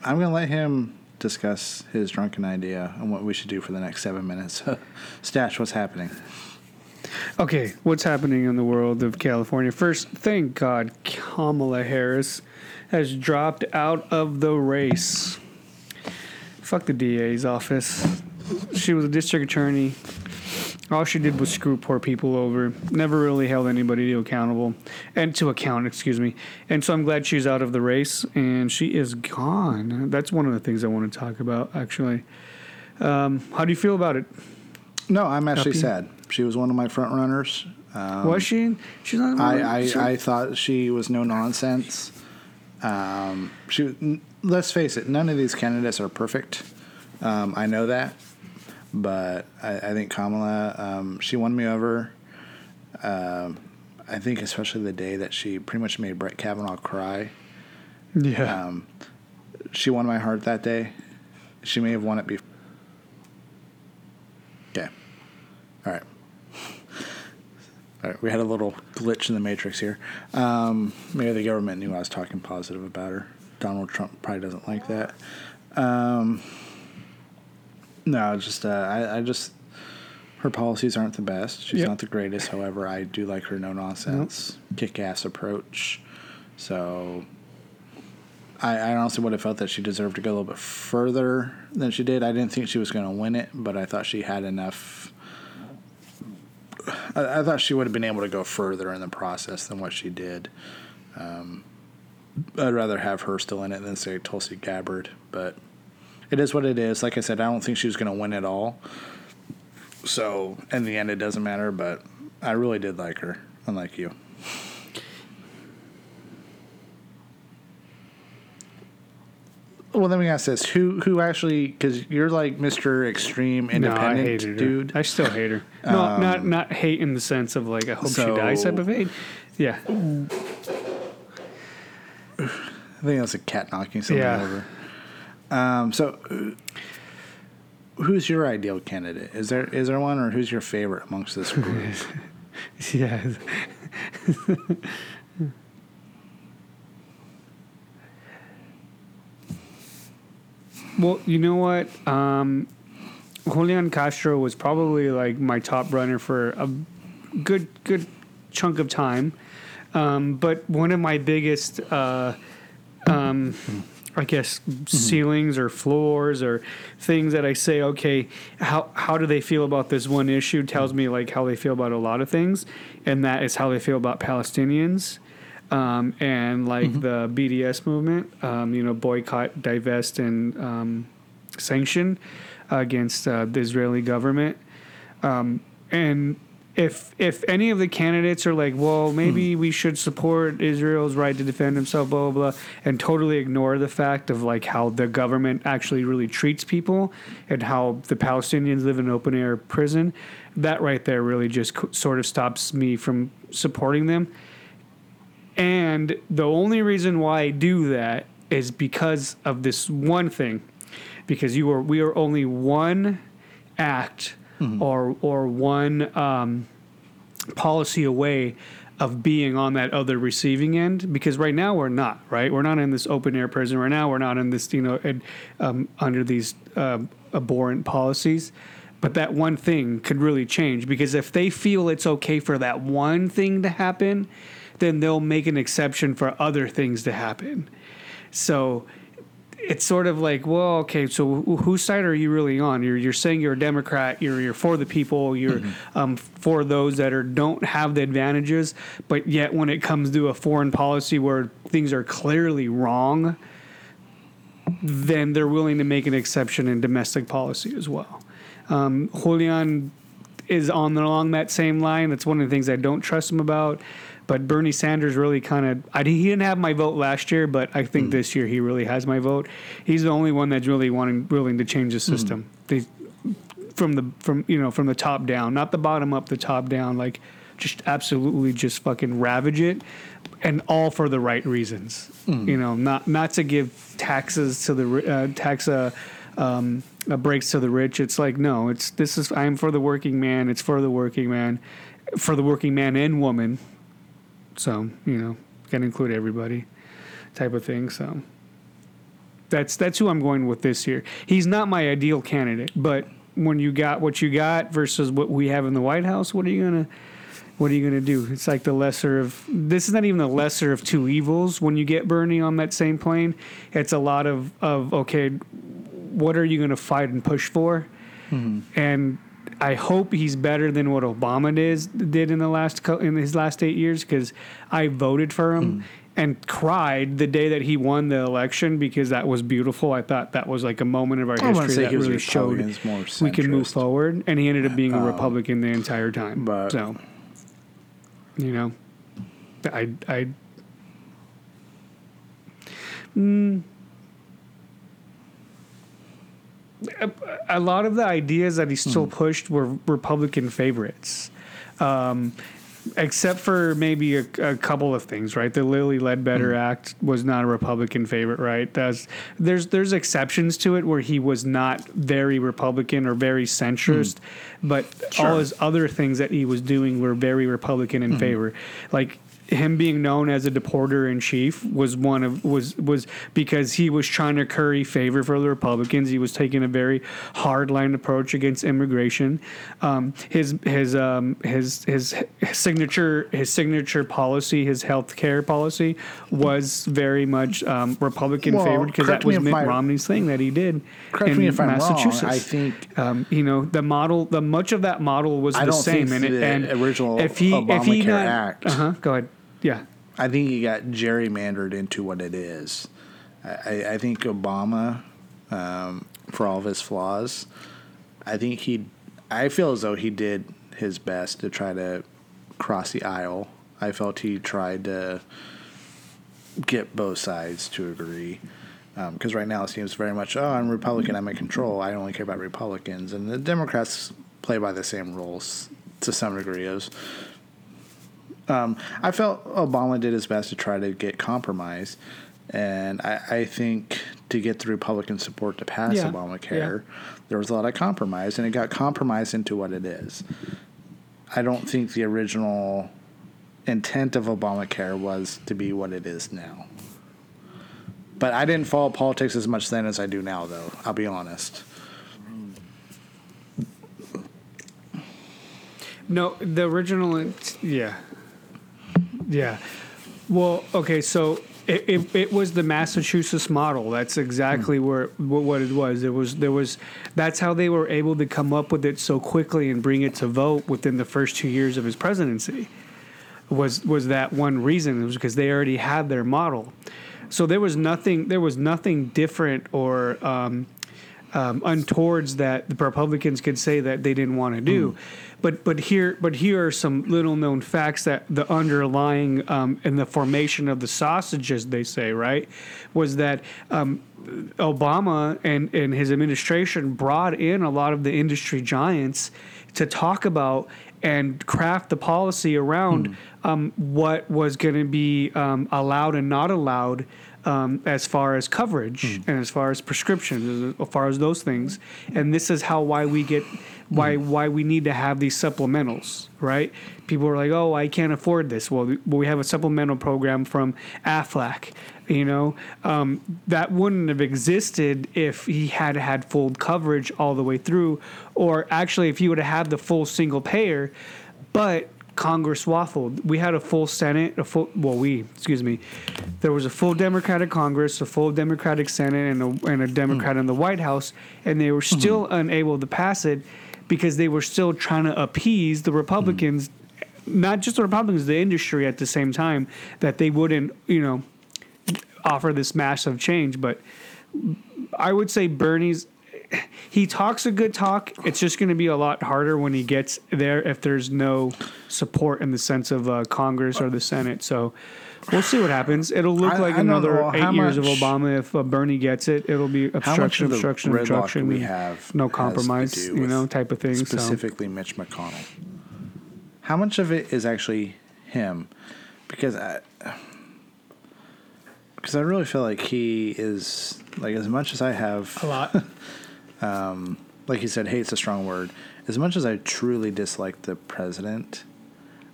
I'm to let him discuss his drunken idea and what we should do for the next seven minutes. Stash, what's happening? Okay, what's happening in the world of California? First, thank God Kamala Harris has dropped out of the race. Fuck the DA's office. She was a district attorney. All she did was screw poor people over. Never really held anybody to accountable and to account, excuse me. And so I'm glad she's out of the race and she is gone. That's one of the things I want to talk about, actually. Um, how do you feel about it? No, I'm actually Happy? sad. She was one of my front runners. Um, was she? She's not. I, I, she- I thought she was no nonsense. Um, she, let's face it, none of these candidates are perfect. Um, I know that, but I, I think Kamala, um, she won me over. Um, I think especially the day that she pretty much made Brett Kavanaugh cry. yeah. Um, she won my heart that day. She may have won it before. Okay. All right. All right. We had a little glitch in the matrix here. Um, maybe the government knew I was talking positive about her. Donald Trump probably doesn't like that. Um, no, just uh, I, I just her policies aren't the best. She's Yep. not the greatest. However, I do like her no nonsense, kick ass approach. So I, I honestly would have felt that she deserved to go a little bit further than she did. I didn't think she was going to win it, but I thought she had enough. I, I thought she would have been able to go further in the process than what she did. Um, I'd rather have her still in it than say Tulsi Gabbard, but it is what it is. Like I said, I don't think she was going to win it all. So in the end, it doesn't matter. But I really did like her, unlike you. Well, let me ask this: Who who actually? Because you're like Mister Extreme No, I Independent hated her. dude. I still hate her. No, um, not not hate in the sense of like I hope so- she dies type of hate. Yeah, I think that's a cat knocking something Yeah. over. Um, so, who's your ideal candidate? Is there is there one, or who's your favorite amongst this group? yeah. well, you know what? Um, Julian Castro was probably like my top runner for a good good chunk of time. Um, but one of my biggest, uh, um, I guess, ceilings or floors or things that I say, okay, how how do they feel about this one issue? Tells me like how they feel about a lot of things, and that is how they feel about Palestinians. Um, and like the BDS movement, um, you know, boycott, divest, and um, sanction against uh, the Israeli government. Um, and if if any of the candidates are like, well, hmm. maybe we should support Israel's right to defend himself, blah blah blah, and totally ignore the fact of like how the government actually really treats people and how the Palestinians live in open air prison, that right there really just co- sort of stops me from supporting them. And the only reason why I do that is because of this one thing, because you are we are only one act or or one um, policy away of being on that other receiving end because right now we're not right? We're not in this open air prison. Right now we're not in this you know um, under these uh, abhorrent policies. But that one thing could really change because if they feel it's okay for that one thing to happen then they'll make an exception for other things to happen. So it's sort of like, well, okay, so wh- whose side are you really on? You're you're saying you're a Democrat, you're you're for the people, you're um, for those that are don't have the advantages, but yet when it comes to a foreign policy where things are clearly wrong, then they're willing to make an exception in domestic policy as well. Um, Julian is on along that same line. That's one of the things I don't trust him about. But Bernie Sanders really kind of I he didn't have my vote last year, but I think this year he really has my vote. He's the only one that's really wanting willing to change the system. They, from the from you know from the top down, not the bottom up, the top down. Like just absolutely just fucking ravage it, and all for the right reasons. You know, not not to give taxes to the uh, tax uh, um, uh, breaks to the rich. It's like no, it's this is I'm for the working man. It's for the working man, for the working man and woman. So you know, can include everybody, type of thing. So that's that's who I'm going with this year. He's not my ideal candidate, but when you got what you got versus what we have in the White House, what are you gonna what are you gonna do? It's like the lesser of this is not even the lesser of two evils. When you get Bernie on that same plane, it's a lot of of okay, what are you gonna fight and push for? Mm-hmm. And I hope he's better than what Obama is, did in the last co- in his last eight years because I voted for him and cried the day that he won the election because that was beautiful. I thought that was like a moment of our I history that really showed we can move forward. And he ended up being a Republican the entire time. but- so, you know, I I. Mm, a, a lot of the ideas that he still hmm. pushed were Republican favorites. Um, except for maybe a, a couple of things, right? The Lilly Ledbetter hmm. Act was not a Republican favorite, right? That's, there's there's exceptions to it where he was not very Republican or very centrist, hmm. but all his other things that he was doing were very Republican in favor, like. Him being known as a deporter in chief was one of was was because he was trying to curry favor for the Republicans. He was taking a very hard line approach against immigration. Um, his his um, his his signature his signature policy, his health care policy, was very much um, Republican Well, favored because that was Mitt I- Romney's thing that he did Correct in me if I'm wrong, Massachusetts. I think- um, you know the model, the much of that model was I the same. and it, the and original if he if he Obamacare not, Act- uh huh, go ahead, yeah. I think he got gerrymandered into what it is. I, I- think Obama, um, for all of his flaws, I think he, I feel as though he did his best to try to cross the aisle. I felt he tried to get both sides to agree. Because right now it seems very much, oh, I'm Republican, I'm in control, I only care about Republicans. And the Democrats play by the same rules to some degree. As um, I felt Obama did his best to try to get compromise, and I, I think to get the Republican support to pass Yeah, Obamacare, there was a lot of compromise, and it got compromised into what it is. I don't think the original intent of Obamacare was to be what it is now. But I didn't follow politics as much then as I do now, though. I'll be honest. No, the original, yeah, yeah. Well, okay, so it, it, it was the Massachusetts model. That's exactly where what, what it was. It was there was that's how they were able to come up with it so quickly and bring it to vote within the first two years of his presidency. Was was that one reason? It was because they already had their model. So there was nothing. There was nothing different or. Um, um, untowards that the Republicans could say that they didn't want to do. But but here but here are some little known facts that the underlying um, and the formation of the sausages they say right was that um, Obama and and his administration brought in a lot of the industry giants to talk about and craft the policy around um, what was going to be um, allowed and not allowed um, as far as coverage and as far as prescriptions, as far as those things. And this is how why we get why why we need to have these supplementals, right? People are like, oh, I can't afford this. Well, we have a supplemental program from Aflac. You know, um, that wouldn't have existed if he had had full coverage all the way through, or actually if he would have had the full single payer. But Congress waffled. We had a full Senate, a full well, we excuse me, there was a full Democratic Congress, a full Democratic Senate, and a, and a Democrat in the White House, and they were still mm-hmm. unable to pass it because they were still trying to appease the Republicans, mm-hmm. not just the Republicans, the industry at the same time that they wouldn't, you know, offer this massive change. But I would say Bernie's he talks a good talk. It's just going to be a lot harder when he gets there if there's no support in the sense of uh, Congress or the Senate. So we'll see what happens. It'll look I- like I another eight how years of Obama if uh, Bernie gets it. It'll be obstruction, obstruction, obstruction, we have no compromise, you know, type of thing. So Specifically, Mitch McConnell. How much of it is actually him? Because I, because I really feel like he is like as much as I have a lot. like you said, hate's a strong word. As much as I truly dislike the president,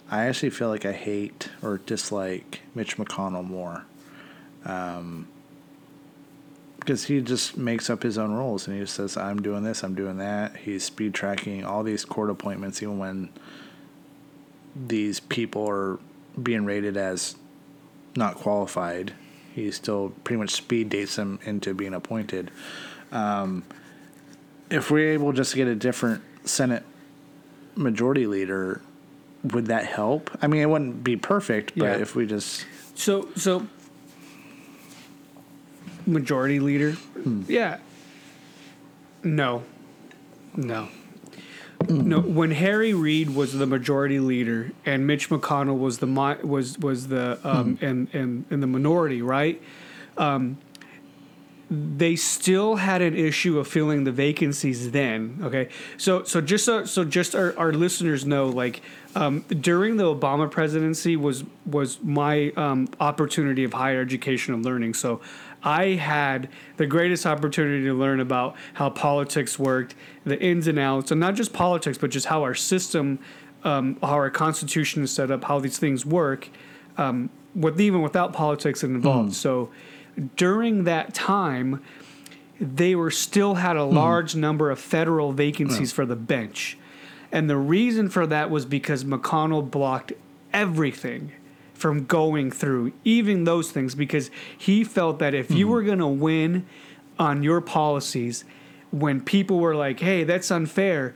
I actually feel like I hate or dislike Mitch McConnell more. Um, because he just makes up his own rules and he just says, I'm doing this, I'm doing that. He's speed tracking all these court appointments, even when these people are being rated as not qualified. He still pretty much speed dates them into being appointed if we're able just to get a different Senate majority leader, would that help? I mean, it wouldn't be perfect, but Yeah. if we just So so majority leader. Hmm. Yeah. No. No. No, when Harry Reid was the majority leader and Mitch McConnell was the mi- was was the um Hmm. in, in in the minority, right? Um they still had an issue of filling the vacancies then. Okay, so so just so, so just our, our listeners know, like um, during the Obama presidency was was my um, opportunity of higher education and learning. So I had the greatest opportunity to learn about how politics worked, the ins and outs, and not just politics, but just how our system, um, how our constitution is set up, how these things work, um, with even without politics involved. So during that time, they were still had a hmm. large number of federal vacancies for the bench. And the reason for that was because McConnell blocked everything from going through, even those things, because he felt that if you hmm. were going to win on your policies, when people were like, hey, that's unfair,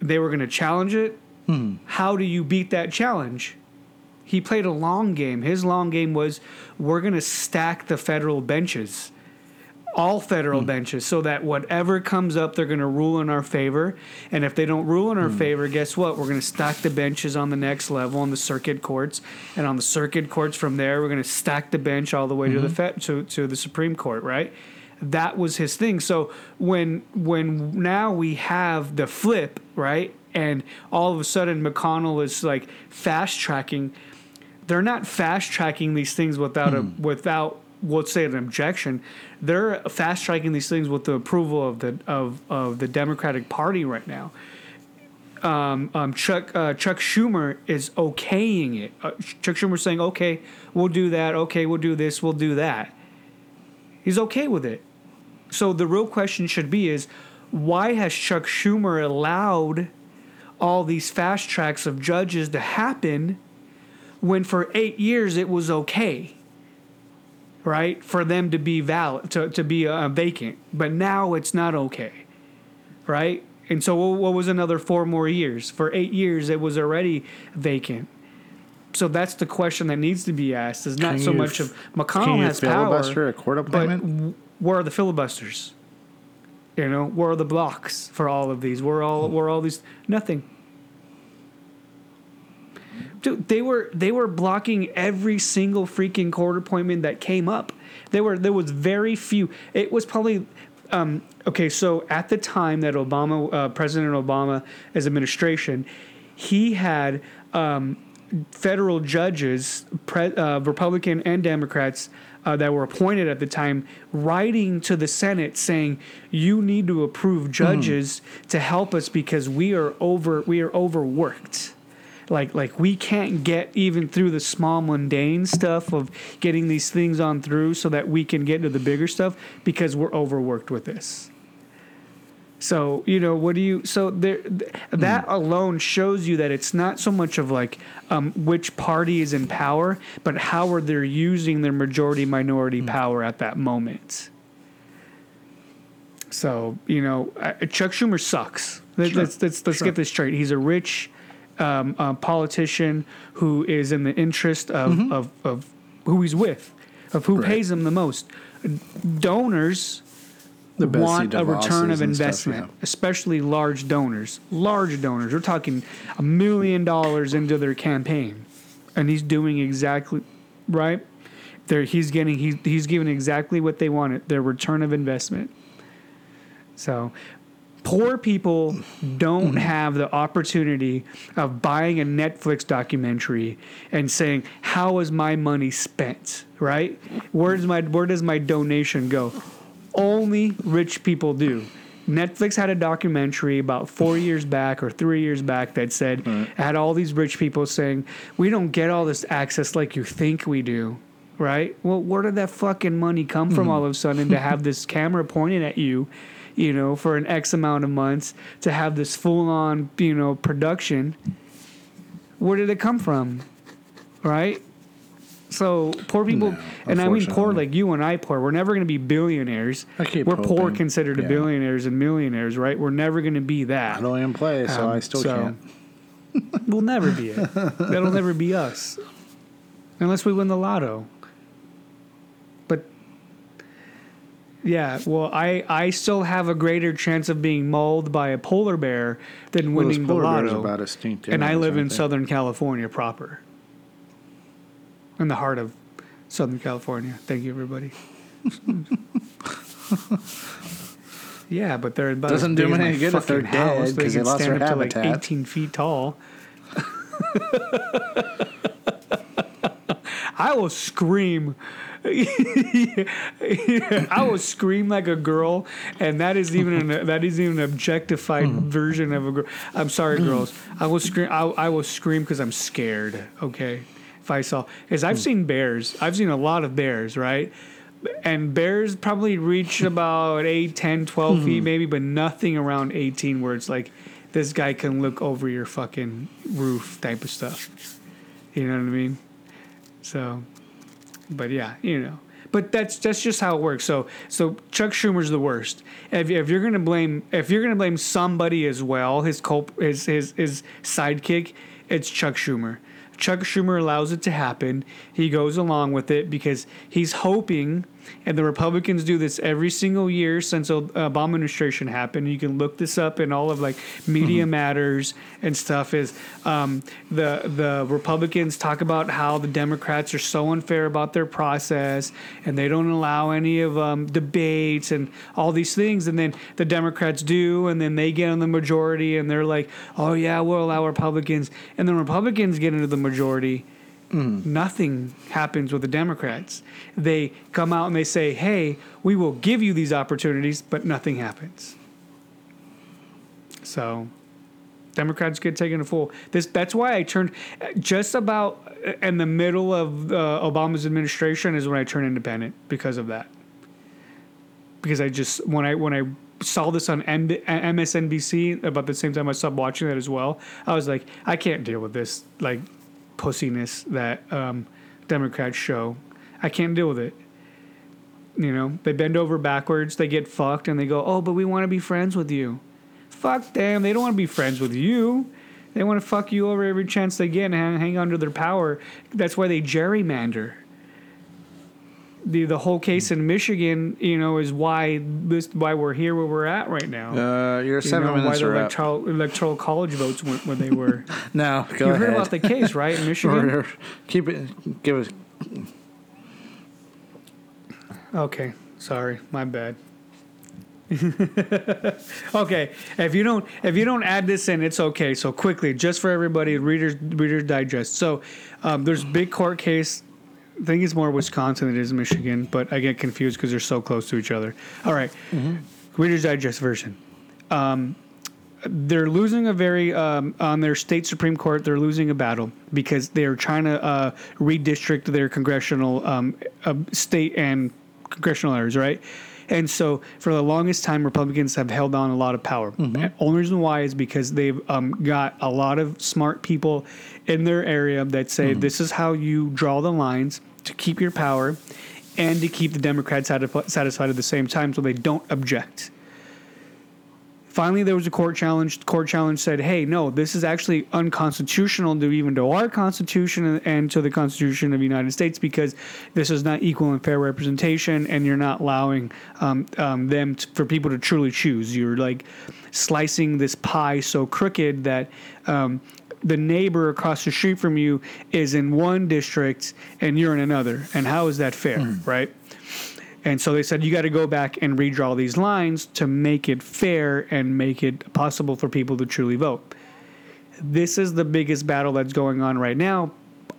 they were going to challenge it. Hmm. How do you beat that challenge? He played a long game. His long game was we're going to stack the federal benches, all federal hmm. benches, so that whatever comes up, they're going to rule in our favor. And if they don't rule in our hmm. favor, guess what? We're going to stack the benches on the next level on the circuit courts, and on the circuit courts from there, we're going to stack the bench all the way to the hmm. Fed, to to the Supreme Court, right? That was his thing. So when when now we have the flip, right? And all of a sudden McConnell is like fast tracking they're not fast tracking these things without a without let's say an objection. They're fast tracking these things with the approval of the of, of the Democratic Party right now. Um, um, Chuck uh, Chuck Schumer is okaying it. Uh, Chuck Schumer saying, "Okay, we'll do that. Okay, we'll do this. We'll do that." He's okay with it. So the real question should be: Is why has Chuck Schumer allowed all these fast tracks of judges to happen? When for eight years it was okay, right, for them to be valid, to, to be uh, vacant. But now it's not okay, right? And so what what was another four more years? For eight years it was already vacant. So that's the question that needs to be asked. Is not Can so much f- of McConnell has power, filibuster a court but appointment? w- where are the filibusters? You know, where are the blocks for all of these? Where all where all these nothing. Dude, they were they were blocking every single freaking court appointment that came up. There were there was very few. It was probably um, okay. So at the time that Obama, uh, President Obama, his administration, he had um, federal judges, pre- uh, Republican and Democrats, uh, that were appointed at the time, writing to the Senate saying, "You need to approve judges to help us because we are over we are overworked." Like like we can't get even through the small mundane stuff of getting these things on through so that we can get to the bigger stuff because we're overworked with this. So you know, what do you? So there, th- that alone shows you that it's not so much of like um, which party is in power, but how are they using their majority minority power at that moment. So you know, Chuck Schumer sucks. Let- Sure. Let's let's, let's Sure. get this straight. He's a rich um, uh, politician who is in the interest of, of, of who he's with, of who Mm-hmm. Right. pays him the most. Donors The want a return of and stuff, investment, yeah. especially large donors. Large donors. We're talking a million dollars into their campaign, and he's doing exactly right. There, he's getting he's he's giving exactly what they wanted. Their return of investment. So, poor people don't have the opportunity of buying a Netflix documentary and saying, "How is my money spent?" Right? Where does my where does my donation go? Only rich people do. Netflix had a documentary about four years back or three years back that said had all these rich people saying, "We don't get all this access like you think we do." Right? Well, where did that fucking money come from mm-hmm. all of a sudden to have this camera pointed at you, you know, for an X amount of months to have this full on, you know, production? Where did it come from? Right? So poor people, No, and I mean poor like you and I poor. We're never going to be billionaires. I keep We're poor hoping. considered Yeah. billionaires and millionaires, right? We're never going to be that. I don't even play, so Um, I still so- can't. We'll never be it. That'll never be us, unless we win the lotto. Yeah, well, I I still have a greater chance of being mauled by a polar bear than Well, winning the lotto. extinct and I live in they? Southern California proper, in the heart of Southern California. Thank you, everybody. yeah, but they're about Doesn't as do them any good if they're dead, 'cause they can lost stand their up to like 18 feet tall. I will scream. I will scream like a girl, and that is even an, that is even an objectified Hmm. version of a girl. I'm sorry, girls. I will scream. I, I will scream because I'm scared. Okay, if I saw, because Hmm. I've seen bears. I've seen a lot of bears, right? And bears probably reach about 8, 10, 12 feet Hmm. maybe, but nothing around 18 where it's like this guy can look over your fucking roof type of stuff. You know what I mean? So, but yeah, you know. But that's that's just how it works. So so Chuck Schumer's the worst. If, if you're gonna blame if you're gonna blame somebody as well, his culp his his his sidekick, it's Chuck Schumer. Chuck Schumer allows it to happen. He goes along with it because he's hoping, and the Republicans do this every single year since the Obama administration happened. You can look this up in all of like Media Matters and stuff. Is um, the the Republicans talk about how the Democrats are so unfair about their process and they don't allow any of um, debates and all these things, and then the Democrats do, and then they get in the majority, and they're like, "Oh yeah, we'll allow Republicans," and then Republicans get into the majority nothing happens with the Democrats. They come out and they say, "Hey, we will give you these opportunities," but nothing happens. So, Democrats get taken to full. This that's why I turned just about in the middle of uh, Obama's administration is when I turned independent because of that. Because I just when I when I saw this on M- MSNBC about the same time I stopped watching that as well, I was like, I can't deal with this like pussiness that um, Democrats show. I can't deal with it. You know, they bend over backwards, they get fucked, and they go, "Oh, but we want to be friends with you." Fuck them. They don't want to be friends with you. They want to fuck you over every chance they get and hang, to their power. That's why they gerrymander. The the whole case in Michigan, you know, is why this why we're here where we're at right now. Uh, you're you seven know, why the electoral electoral college votes went where they were. No, go you ahead. heard about the case, right, in Michigan? Or- or Keep it. Give us. Okay, sorry, my bad. okay, if you don't if you don't add this in, it's okay. So quickly, just for everybody, readers Reader's Digest. So um, there's a big court case. I think it's more Wisconsin than it is Michigan, but I get confused because they're so close to each other. All right. Reader's Digest version. Um, they're losing a very um, on their state supreme court. They're losing a battle because they're trying to uh, redistrict their congressional um, uh, state and congressional areas, right? And so, for the longest time, Republicans have held on a lot of power. And only reason why is because they've um, got a lot of smart people in their area that say this is how you draw the lines to keep your power and to keep the Democrats satisfied at the same time, so they don't object. Finally, there was a court challenge. Court challenge said, "Hey, no, this is actually unconstitutional to even to our Constitution and- to the Constitution of the United States because this is not equal and fair representation, and you're not allowing um, um, them t- for people to truly choose. You're like slicing this pie so crooked that." Um, the neighbor across the street from you is in one district and you're in another. And how is that fair, right? And so they said you got to go back and redraw these lines to make it fair and make it possible for people to truly vote. This is the biggest battle that's going on right now.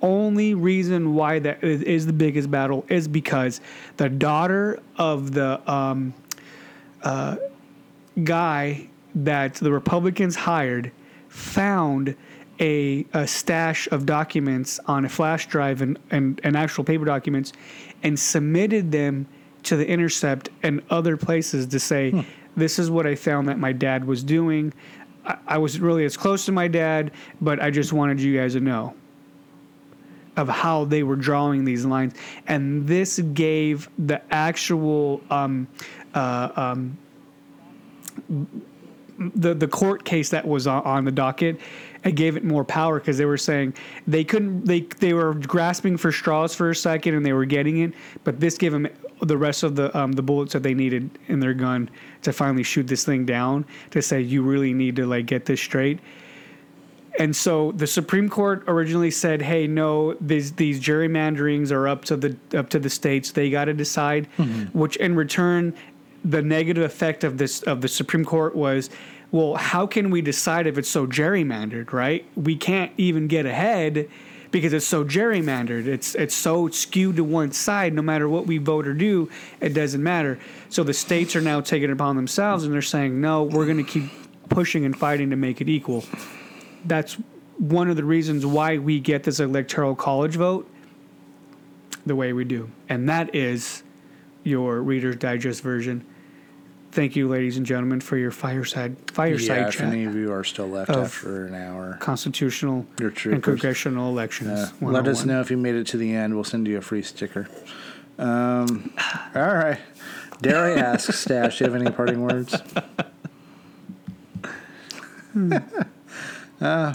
Only reason why that is the biggest battle is because the daughter of the um, uh, guy that the Republicans hired found a, a stash of documents on a flash drive and, and, and actual paper documents and submitted them to the Intercept and other places to say, this is what I found that my dad was doing. I, I was really as close to my dad, but I just wanted you guys to know of how they were drawing these lines. And this gave the actual um, uh, um, the the court case that was on, on the docket it gave it more power because they were saying they couldn't they they were grasping for straws for a second and they were getting it but this gave them the rest of the um, the bullets that they needed in their gun to finally shoot this thing down to say you really need to like get this straight and so the Supreme Court originally said, "Hey, no, these these gerrymanderings are up to the up to the states. They got to decide." Which, in return, the negative effect of this of the Supreme Court was, well, how can we decide if it's so gerrymandered? Right? We can't even get ahead because it's so gerrymandered. It's it's so skewed to one side. No matter what we vote or do, it doesn't matter. So the states are now taking it upon themselves, and they're saying, "No, we're going to keep pushing and fighting to make it equal." that's one of the reasons why we get this electoral college vote the way we do. And that is your Reader's Digest version. Thank you, ladies and gentlemen, for your fireside fireside Yeah, if chat. any of you are still left of after an hour, Constitutional and congressional elections. uh, let us know if you made it to the end. We'll send you a free sticker. Um, all right. Dare I ask, Stash, do you have any parting words? Uh,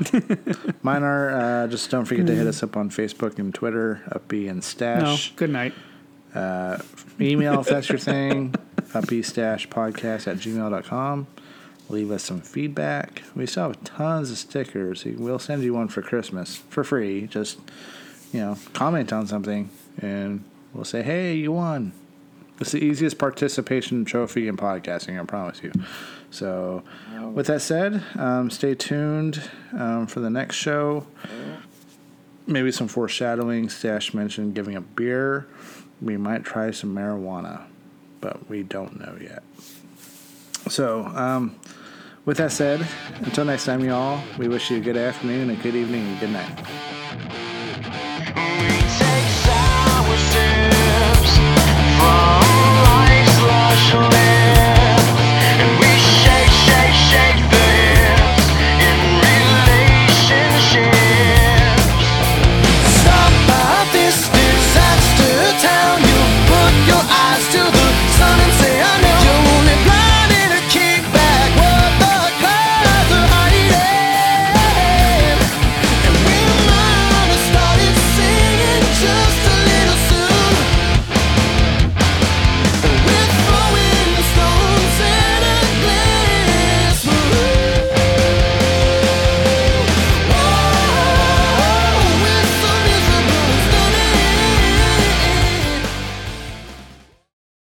mine are uh, just don't forget to hit us up on Facebook and Twitter, Uppy and No, Stash. good night. Email if that's your thing, uppystashpodcast at gmail.com. Leave us some feedback. We still have tons of stickers. We'll send you one for Christmas for free. Just, you know, comment on something and we'll say, hey, you won. It's the easiest participation trophy in podcasting, I promise you. So, with that said, um, stay tuned um, for the next show. Maybe some foreshadowing. Stash mentioned giving up beer. We might try some marijuana, but we don't know yet. So, um, with that said, until next time, y'all, we wish you a good afternoon, a good evening, and good night.